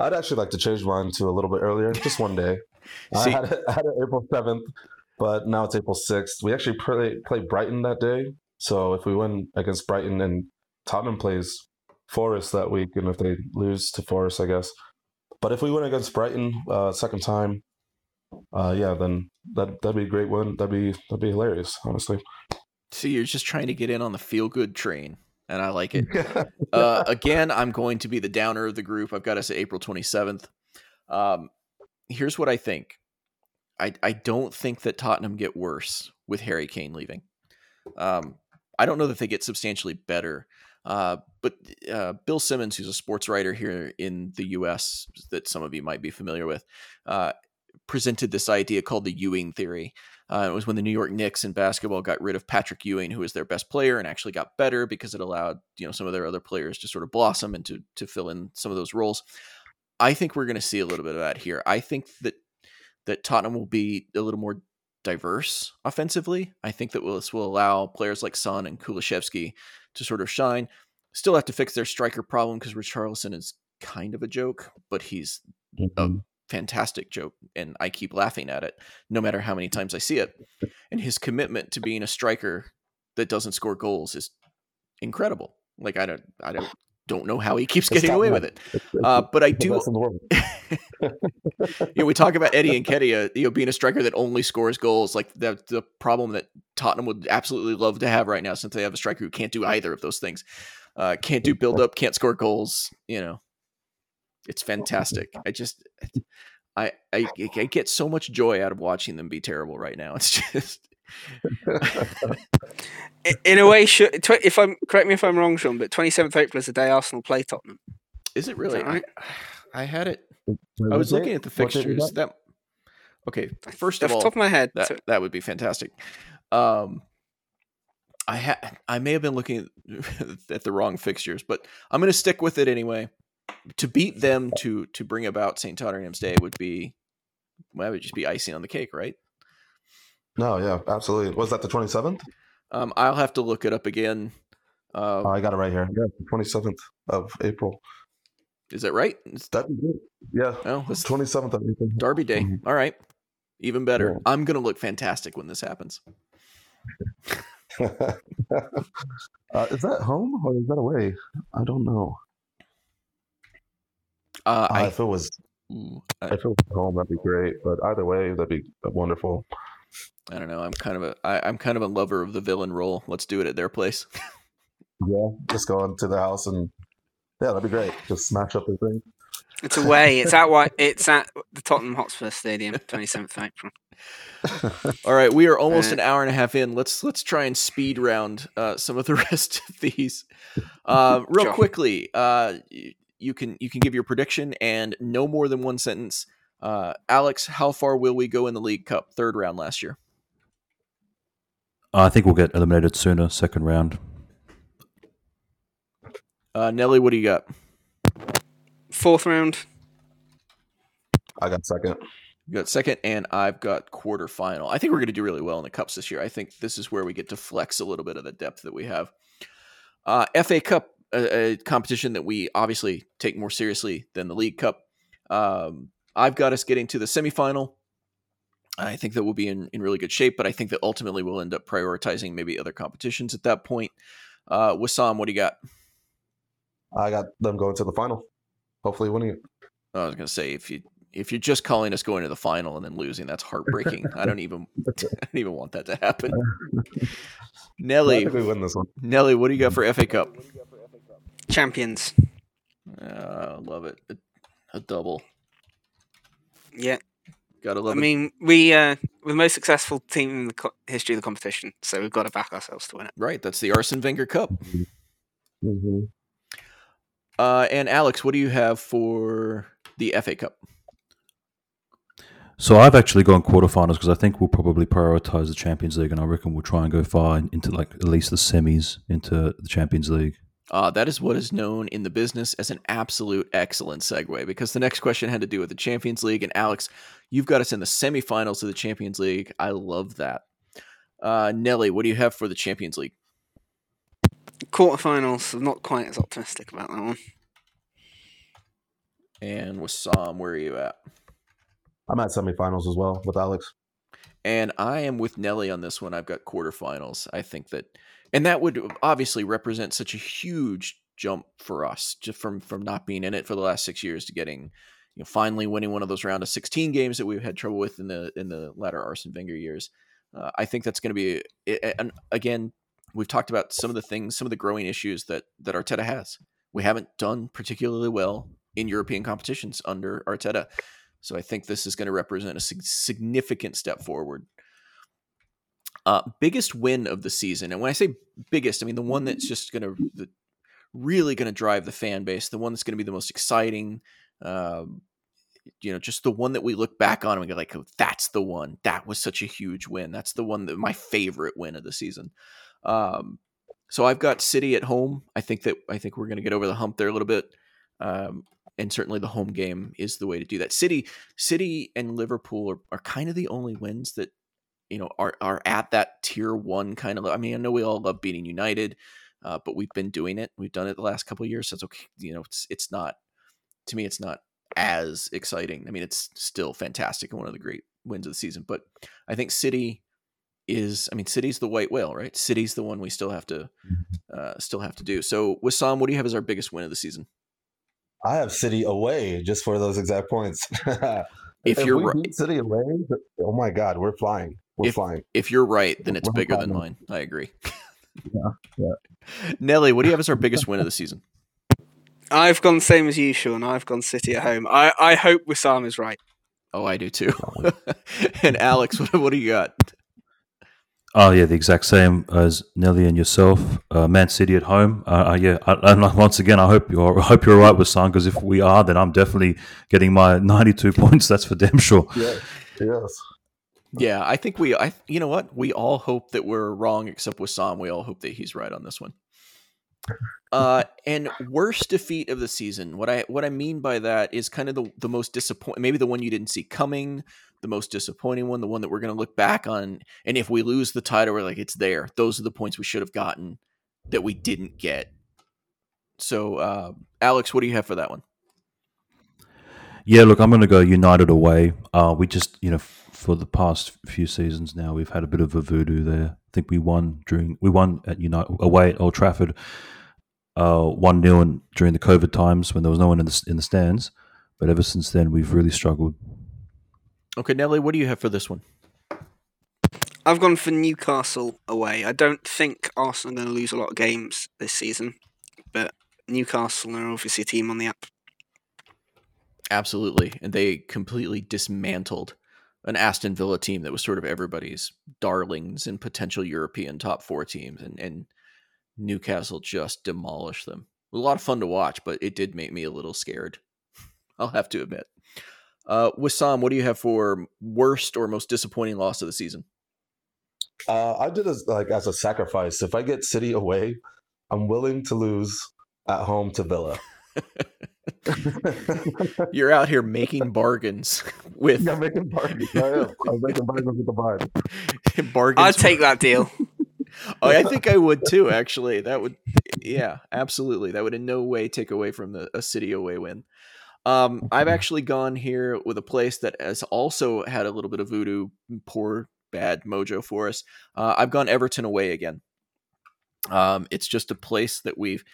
I'd actually like to change mine to a little bit earlier, just one day. I, had it, I had it April 7th but now it's April 6th. We actually play, play Brighton that day. So if we win against Brighton and Tottenham plays Forest that week, and if they lose to Forest, I guess. But if we win against Brighton uh, second time, uh, yeah, then that that'd be a great win. That'd be that'd be hilarious, honestly. So you're just trying to get in on the feel good train, and I like it. uh, again, I'm going to be the downer of the group. I've got us at April 27th. Um, here's what I think. I, I don't think that Tottenham get worse with Harry Kane leaving. Um, I don't know that they get substantially better. Uh, but uh, Bill Simmons, who's a sports writer here in the U.S. that some of you might be familiar with, uh, presented this idea called the Ewing theory. Uh, it was when the New York Knicks in basketball got rid of Patrick Ewing, who was their best player, and actually got better because it allowed you know some of their other players to sort of blossom and to to fill in some of those roles. I think we're going to see a little bit of that here. I think that that Tottenham will be a little more diverse offensively. I think that this will allow players like Son and Kulusevski to sort of shine. Still have to fix their striker problem because Richarlison is kind of a joke, but he's mm-hmm fantastic joke and I keep laughing at it no matter how many times I see it. And his commitment to being a striker that doesn't score goals is incredible. Like I don't I don't don't know how he keeps getting away with it. Uh, but I do. you know, we talk about Eddie Nketiah, you know, being a striker that only scores goals. Like the the problem that Tottenham would absolutely love to have right now, since they have a striker who can't do either of those things. Uh, can't do build up, can't score goals. You know, it's fantastic. I just, I, I, I get so much joy out of watching them be terrible right now. It's just. in a way, if I'm correct me if I'm wrong, Sean, but 27th April is the day Arsenal play Tottenham. Is it really? Is right? I, I, had it. I was looking at the fixtures. That okay. First of Off all, top of my head, that, that would be fantastic. Um, I had I may have been looking at the wrong fixtures, but I'm going to stick with it anyway to beat them to to bring about St. Tottenham's Day would be well, that would just be icing on the cake, right? No, yeah, absolutely. Was that the twenty seventh? Um, I'll have to look it up again. Uh, oh, I got it right here. Yeah, twenty seventh of April. Is that right? Good. Yeah. Oh, twenty seventh of April. Derby Day. Mm-hmm. All right. Even better. Yeah. I'm gonna look fantastic when this happens. uh, is that home or is that away? I don't know. Uh, I, if it was if it was home, that'd be great. But either way, that'd be wonderful. I don't know. I'm kind of a I, I'm kind of a lover of the villain role. Let's do it at their place. yeah, just go into the house and yeah, that'd be great. Just smash up everything. It's away. It's at what? It's at the Tottenham Hotspur Stadium, 27th April. All right, we are almost uh, an hour and a half in. Let's let's try and speed round uh, some of the rest of these. Uh, real sure. quickly, uh, you can you can give your prediction and no more than one sentence. Uh, Alex, how far will we go in the League Cup? Third round last year. I think we'll get eliminated sooner. Second round. Uh, Nelly, what do you got? Fourth round. I got second. You got second, and I've got quarterfinal. I think we're going to do really well in the cups this year. I think this is where we get to flex a little bit of the depth that we have. Uh, FA Cup a, a, competition that we obviously take more seriously than the League Cup. Um, I've got us getting to the semifinal. I think that we'll be in, in really good shape, but I think that ultimately we'll end up prioritizing maybe other competitions at that point. Uh, Wissam, what do you got? I got them going to the final, hopefully winning it. I was going to say if you if you're just calling us going to the final and then losing, that's heartbreaking. I don't even I don't even want that to happen. Nelly, we win this one. Nelly, what do you got for FA Cup? Champions. Uh, love it. A, a double. Yeah. Gotta love I it. mean, we uh, we're the most successful team in the co- history of the competition, so we've got to back ourselves to win it. Right. That's the Arsene Wenger Cup. Mm-hmm. Uh, and Alex, what do you have for the FA Cup? So I've actually gone quarterfinals because I think we'll probably prioritize the Champions League, and I reckon we'll try and go far into like at least the semis into the Champions League. Uh, that is what is known in the business as an absolute excellent segue because the next question had to do with the Champions League. And Alex, you've got us in the semifinals of the Champions League. I love that. Uh, Nelly, what do you have for the Champions League? Quarterfinals. I'm not quite as optimistic about that one. And with Sam, where are you at? I'm at semifinals as well with Alex. And I am with Nelly on this one. I've got quarterfinals. I think that and that would obviously represent such a huge jump for us just from from not being in it for the last six years to getting you know finally winning one of those round of 16 games that we've had trouble with in the in the latter Arsene Wenger years. Uh, I think that's going to be and again we've talked about some of the things some of the growing issues that that Arteta has. We haven't done particularly well in European competitions under Arteta. So I think this is going to represent a significant step forward uh, biggest win of the season, and when I say biggest, I mean the one that's just going to really going to drive the fan base, the one that's going to be the most exciting. Um, you know, just the one that we look back on and we go like, oh, that's the one. That was such a huge win. That's the one that my favorite win of the season. Um, so I've got City at home. I think that I think we're going to get over the hump there a little bit. Um, and certainly the home game is the way to do that. City, City, and Liverpool are, are kind of the only wins that you know are are at that tier one kind of. I mean, I know we all love beating United, uh, but we've been doing it. We've done it the last couple years. So it's okay. You know, it's it's not to me. It's not as exciting. I mean, it's still fantastic and one of the great wins of the season. But I think City is. I mean, City's the white whale, right? City's the one we still have to Mm-hmm. uh, still have to do. So, Wissam, what do you have as our biggest win of the season? I have City away just for those exact points. If you're we right- City away, oh my God, we're flying. We're If- flying. If you're right, then it's Well, bigger than mine. I agree. Yeah, yeah. Nelly, what do you have as our biggest win of the season? I've gone same as you, Sean. I've gone City at home. I, I hope Wissam is right. Oh, I do too. and Alex, what, what do you got? Oh yeah, the exact same as Nelly and yourself. Uh, Man City at home. Uh, uh, yeah, I, and once again, I hope you're I hope you're right with Son because if we are, then I'm definitely getting my 92 points. That's for damn sure. Yes. Yes. Yeah, I think we. I you know what? We all hope that we're wrong, except with Sam. We all hope that he's right on this one. Uh, and worst defeat of the season. What I what I mean by that is kind of the the most disappointing. Maybe the one you didn't see coming. The most disappointing one. The one that we're going to look back on. And if we lose the title, we're like, it's there. Those are the points we should have gotten that we didn't get. So, uh, Alex, what do you have for that one? Yeah, look, I'm going to go United away. Uh, we just, you know, f- for the past few seasons now, we've had a bit of a voodoo there. I think we won during we won at United away at Old Trafford, uh, one 0 during the COVID times when there was no one in the in the stands. But ever since then, we've really struggled. Okay, Nelly, what do you have for this one? I've gone for Newcastle away. I don't think Arsenal are going to lose a lot of games this season, but Newcastle are obviously a team on the up. Absolutely. And they completely dismantled an Aston Villa team that was sort of everybody's darlings and potential European top four teams. And, and Newcastle just demolished them. It was a lot of fun to watch, but it did make me a little scared. I'll have to admit. Uh, Wissam, what do you have for worst or most disappointing loss of the season? Uh, I did as like as a sacrifice. If I get City away, I'm willing to lose at home to Villa. You're out here making bargains with yeah, I'm making bargains. I am. I'm making bargains with the vibe. bargains. I'd take that deal. Oh, I think I would too. Actually, that would, yeah, absolutely. That would in no way take away from the a city away win. Um, I've actually gone here with a place that has also had a little bit of voodoo, poor bad mojo for us. Uh, I've gone Everton away again. Um, it's just a place that we've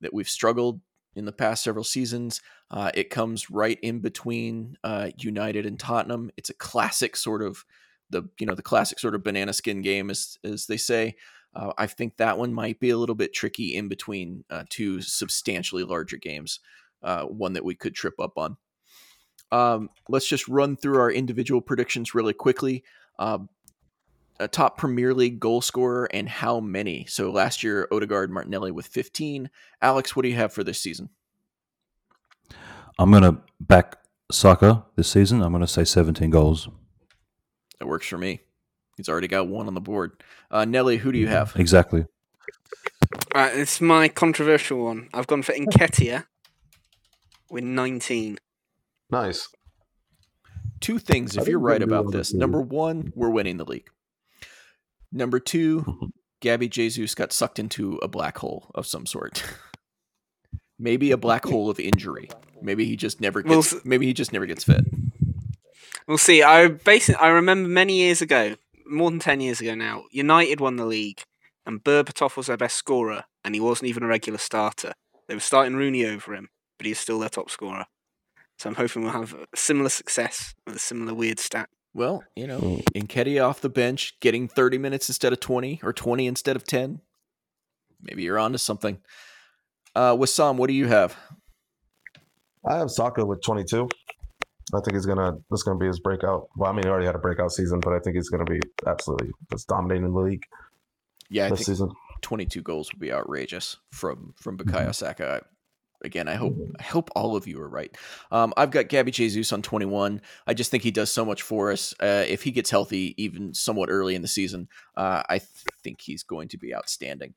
that we've struggled in the past several seasons. Uh, it comes right in between uh, United and Tottenham. It's a classic sort of the you know the classic sort of banana skin game, as as they say. Uh, I think that one might be a little bit tricky in between uh, two substantially larger games. Uh, one that we could trip up on. Um, let's just run through our individual predictions really quickly. A top Premier League goal scorer and how many? So last year, Odegaard Martinelli with 15. Alex, what do you have for this season? I'm going to back Saka this season. I'm going to say 17 goals. That works for me. He's already got one on the board. Uh, Nelly, who do you have? Exactly. Right, it's my controversial one. I've gone for Nketiah with 19. Nice. Two things, if you're right about this. Number one, we're winning the league. Number two, Gabby Jesus got sucked into a black hole of some sort. maybe a black hole of injury. Maybe he just never Well, gets. s- maybe he just never gets fit. We'll see. I basically I remember many years ago, more than ten years ago now, United won the league, and Berbatov was their best scorer, and he wasn't even a regular starter. They were starting Rooney over him, but he's still their top scorer. So I'm hoping we'll have a similar success with a similar weird stat. Well, you know. Nketiah off the bench, getting 30 minutes instead of 20 or 20 instead of 10. Maybe you're onto something. Uh, Wissam, what do you have? I have Saka with 22. I think he's gonna. This gonna be his breakout. Well, I mean, he already had a breakout season, but I think he's gonna be absolutely just dominating the league Yeah, I this think season. 22 goals would be outrageous from from Bukayo Mhm. Saka. Again, I hope I hope all of you are right. Um, I've got Gabby Jesus on 21. I just think he does so much for us. Uh, if he gets healthy, even somewhat early in the season, uh, I think he's going to be outstanding.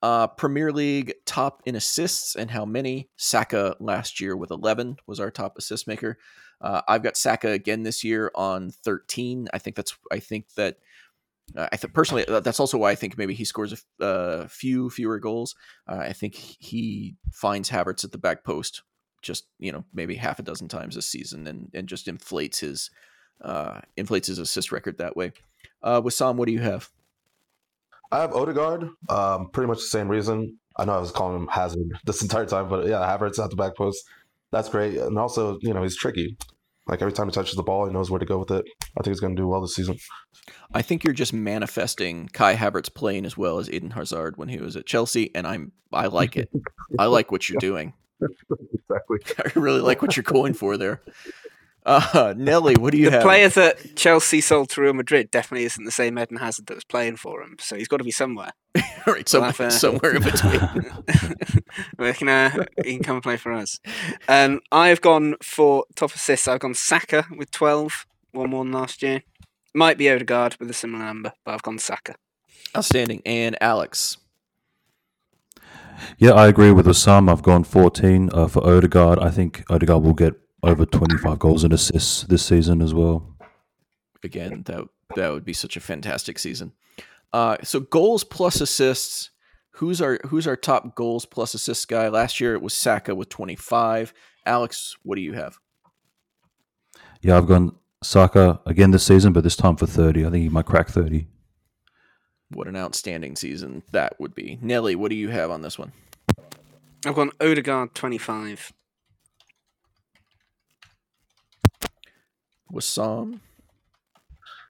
Uh, Premier League top in assists and how many? Saka last year with 11 was our top assist maker. Uh, I've got Saka again this year on 13. I think that's. I think that. Uh, I think personally, uh, that's also why I think maybe he scores a f- uh, few fewer goals. Uh, I think he finds Havertz at the back post, just you know maybe half a dozen times this season, and and just inflates his uh, inflates his assist record that way. Uh, Wissam, what do you have? I have Odegaard. Um, pretty much the same reason. I know I was calling him Hazard this entire time, but yeah, Havertz at the back post. That's great. And also, you know, he's tricky. Like every time he touches the ball, he knows where to go with it. I think he's going to do well this season. I think you're just manifesting Kai Havertz playing as well as Eden Hazard when he was at Chelsea, and I'm I like it. I like what you're doing. exactly. I really like what you're going for there. Uh, Nelly, what do you think? the have? player that Chelsea sold to Real Madrid definitely isn't the same Eden Hazard that was playing for him, so he's got to be somewhere. All right, somewhere, Well, uh, somewhere in between. we can, uh, he can come and play for us. Um, I've gone for top assists. I've gone Saka with 12, one more than last year. Might be Odegaard with a similar number, but I've gone Saka. Outstanding. And Alex. Yeah, I agree with Wissam. I've gone 14 uh, for Odegaard. I think Odegaard will get over 25 goals and assists this season as well. Again, that that would be such a fantastic season. Uh, so goals plus assists. Who's our who's our top goals plus assists guy? Last year it was Saka with 25. Alex, what do you have? Yeah, I've gone Saka again this season, but this time for 30. I think he might crack 30. What an outstanding season that would be. Nelly, what do you have on this one? I've gone Odegaard 25. Wissam,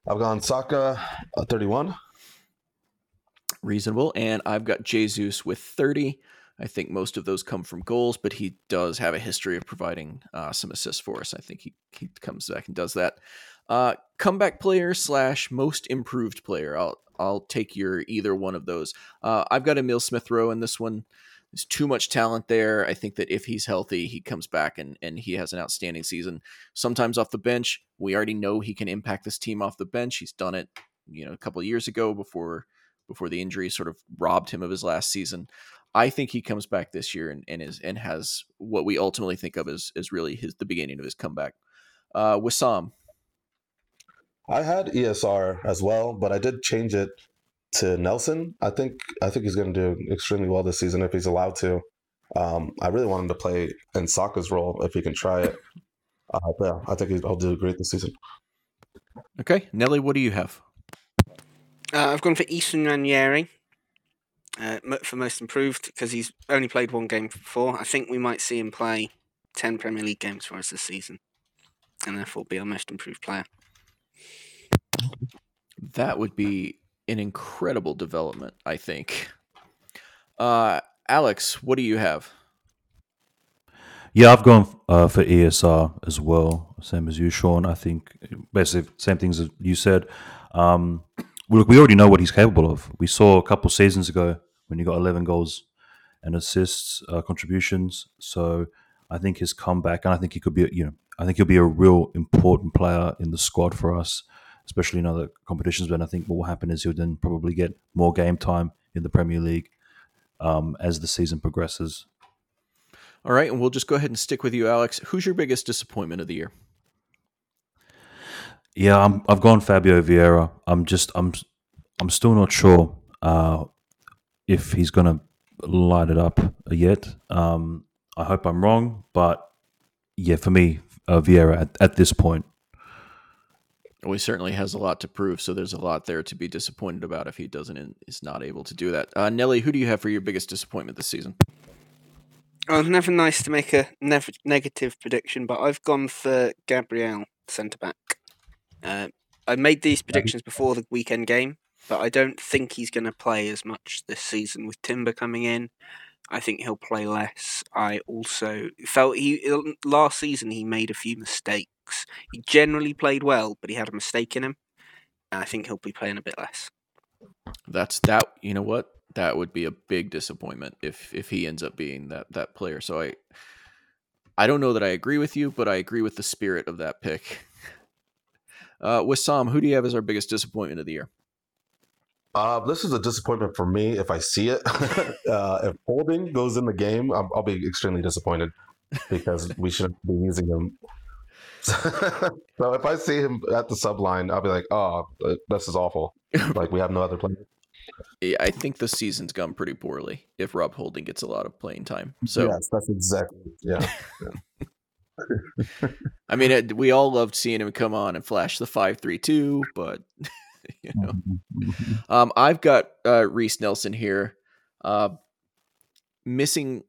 I've gone Saka uh, 31. reasonable, and I've got Jesus with 30. I think most of those come from goals, but he does have a history of providing uh, some assists for us. I think he, he comes back and does that. Uh, comeback player slash most improved player. I'll I'll take your either one of those. Uh, I've got Emile Smith Rowe in this one. There's too much talent there. I think that if he's healthy, he comes back and, and he has an outstanding season. Sometimes off the bench, we already know he can impact this team off the bench. He's done it, you know, a couple years ago before before the injury sort of robbed him of his last season. I think he comes back this year and, and is and has what we ultimately think of as, as really his the beginning of his comeback. Uh, Wissam, I had ESR as well, but I did change it to Nelson. I think I think he's going to do extremely well this season if he's allowed to. Um, I really want him to play in Saka's role if he can try it. Uh, but yeah, I think he'll do great this season. okay, Nelly, what do you have? Uh, I've gone for Ethan Nwaneri uh, for most improved because he's only played one game before. I think we might see him play 10 Premier League games for us this season and therefore be our most improved player. That would be an incredible development, I think. Uh, Alex, what do you have? Yeah, I've gone uh, for ESR as well, same as you, Sean. I think basically same things as you said. Um, look, we already know what he's capable of. We saw a couple seasons ago when he got 11 goals and assists uh, contributions. So I think his comeback, and I think he could be, you know, I think he'll be a real important player in the squad for us, especially in other competitions. But I think what will happen is he'll then probably get more game time in the Premier League um, as the season progresses. All right, and we'll just go ahead and stick with you, Alex. Who's your biggest disappointment of the year? Yeah, I'm, I've gone Fabio Vieira. I'm just I'm I'm still not sure uh, if he's going to light it up yet. Um, I hope I'm wrong, but yeah, for me, uh, Vieira at, at this point. Well, he certainly has a lot to prove, so there's a lot there to be disappointed about if he doesn't and is not able to do that. Uh, Nelly, who do you have for your biggest disappointment this season? Well, it's never nice to make a nev- negative prediction, but I've gone for Gabriel centre back. Uh, I made these predictions before the weekend game, but I don't think he's going to play as much this season with Timber coming in. I think he'll play less. I also felt he last season he made a few mistakes. He generally played well, but he had a mistake in him. And I think he'll be playing a bit less. That's that. You know what? that would be a big disappointment if if he ends up being that that player. So I I don't know that I agree with you, but I agree with the spirit of that pick. Uh, Wissam, who do you have as our biggest disappointment of the year? Uh, this is a disappointment for me if I see it. uh, if Holding goes in the game, I'll, I'll be extremely disappointed because we shouldn't be using him. so if I see him at the sub line, I'll be like, "Oh, this is awful." Like we have no other player. Yeah, I think the season's gone pretty poorly if Rob Holding gets a lot of playing time. So yes, that's exactly yeah. I mean, it, we all loved seeing him come on and flash the five three two, but you know, um, I've got uh, Reiss Nelson here, uh, missing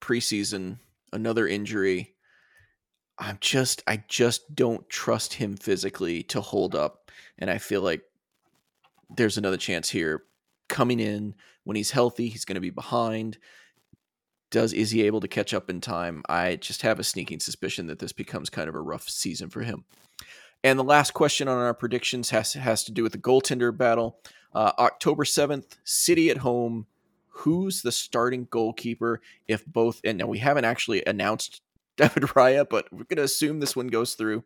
preseason, another injury. I'm just, I just don't trust him physically to hold up, and I feel like there's another chance here. Coming in when he's healthy, he's going to be behind. Does is he able to catch up in time? I just have a sneaking suspicion that this becomes kind of a rough season for him. And the last question on our predictions has has to do with the goaltender battle. Uh, October seventh, City at home. Who's the starting goalkeeper if both? And now we haven't actually announced David Raya, but we're going to assume this one goes through.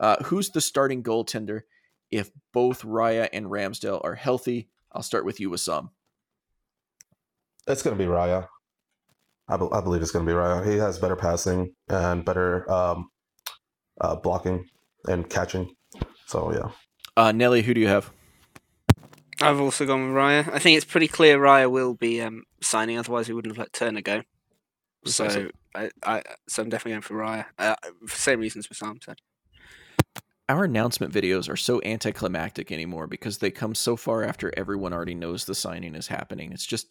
Uh, who's the starting goaltender if both Raya and Ramsdale are healthy? I'll start with you, Wissam. It's going to be Raya. I, be- I believe it's going to be Raya. He has better passing and better um, uh, blocking and catching. So yeah. Uh, Nelly, who do you have? I've also gone with Raya. I think it's pretty clear Raya will be um, signing, otherwise he wouldn't have let Turner go. So I, I, so I'm definitely going for Raya. Uh, for the same reasons for Sam said. Our announcement videos are so anticlimactic anymore because they come so far after everyone already knows the signing is happening. It's just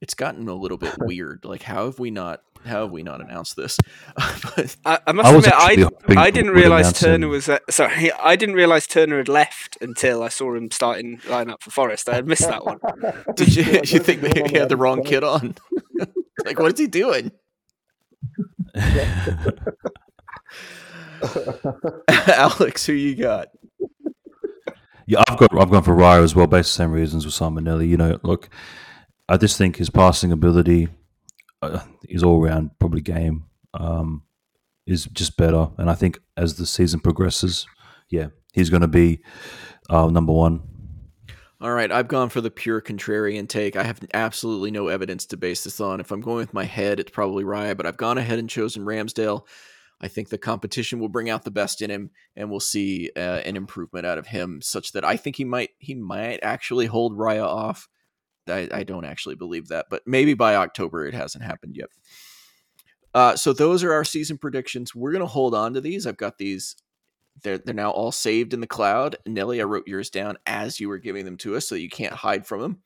it's gotten a little bit weird. Like how have we not how have we not announced this? but I, I must I admit, I, I didn't realize Turner him. was uh, sorry. I didn't realize Turner had left until I saw him starting line up for Forest. I had missed that one. did you you think maybe he had the wrong kid on? like what is he doing? Alex, who you got? Yeah, I've got I've gone for Raya as well, based on the same reasons with Simon Nelly. You know, look, I just think his passing ability, uh, his all round probably game, um, is just better. And I think as the season progresses, yeah, he's going to be uh, number one. All right, I've gone for the pure contrarian take. I have absolutely no evidence to base this on. If I'm going with my head, it's probably Raya, but I've gone ahead and chosen Ramsdale. I think the competition will bring out the best in him, and we'll see uh, an improvement out of him, such that I think he might he might actually hold Raya off. I, I don't actually believe that, but maybe by October it hasn't happened yet. Uh, so those are our season predictions. We're gonna hold on to these. I've got these they're they're now all saved in the cloud. Nelly, I wrote yours down as you were giving them to us, so you can't hide from them.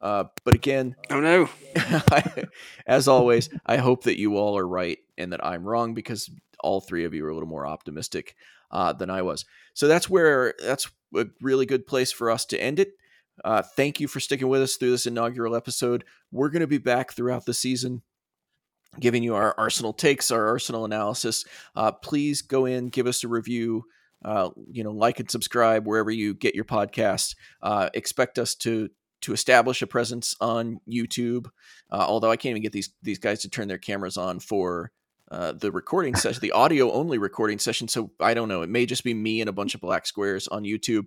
Uh, but again, Oh no! as always, I hope that you all are right and that I'm wrong because all three of you are a little more optimistic uh, than I was. So that's where that's a really good place for us to end it. Uh, thank you for sticking with us through this inaugural episode. We're going to be back throughout the season giving you our Arsenal takes, our Arsenal analysis. Uh, please go in, give us a review. Uh, you know, like and subscribe wherever you get your podcast. Uh, expect us to to establish a presence on YouTube. Uh, although I can't even get these these guys to turn their cameras on for uh, the recording session, the audio only recording session. So I don't know. It may just be me and a bunch of black squares on YouTube.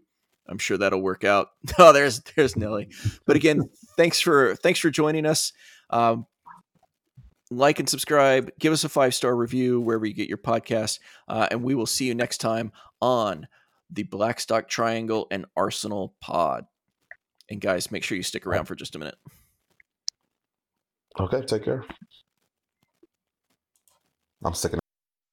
I'm sure that'll work out. Oh, there's there's Nelly. But again, thanks for thanks for joining us. Um, like and subscribe. Give us a five star review wherever you get your podcast, uh, and we will see you next time on the Blackstock Triangle and Arsenal Pod. And guys, make sure you stick around for just a minute. Okay, take care. I'm sticking.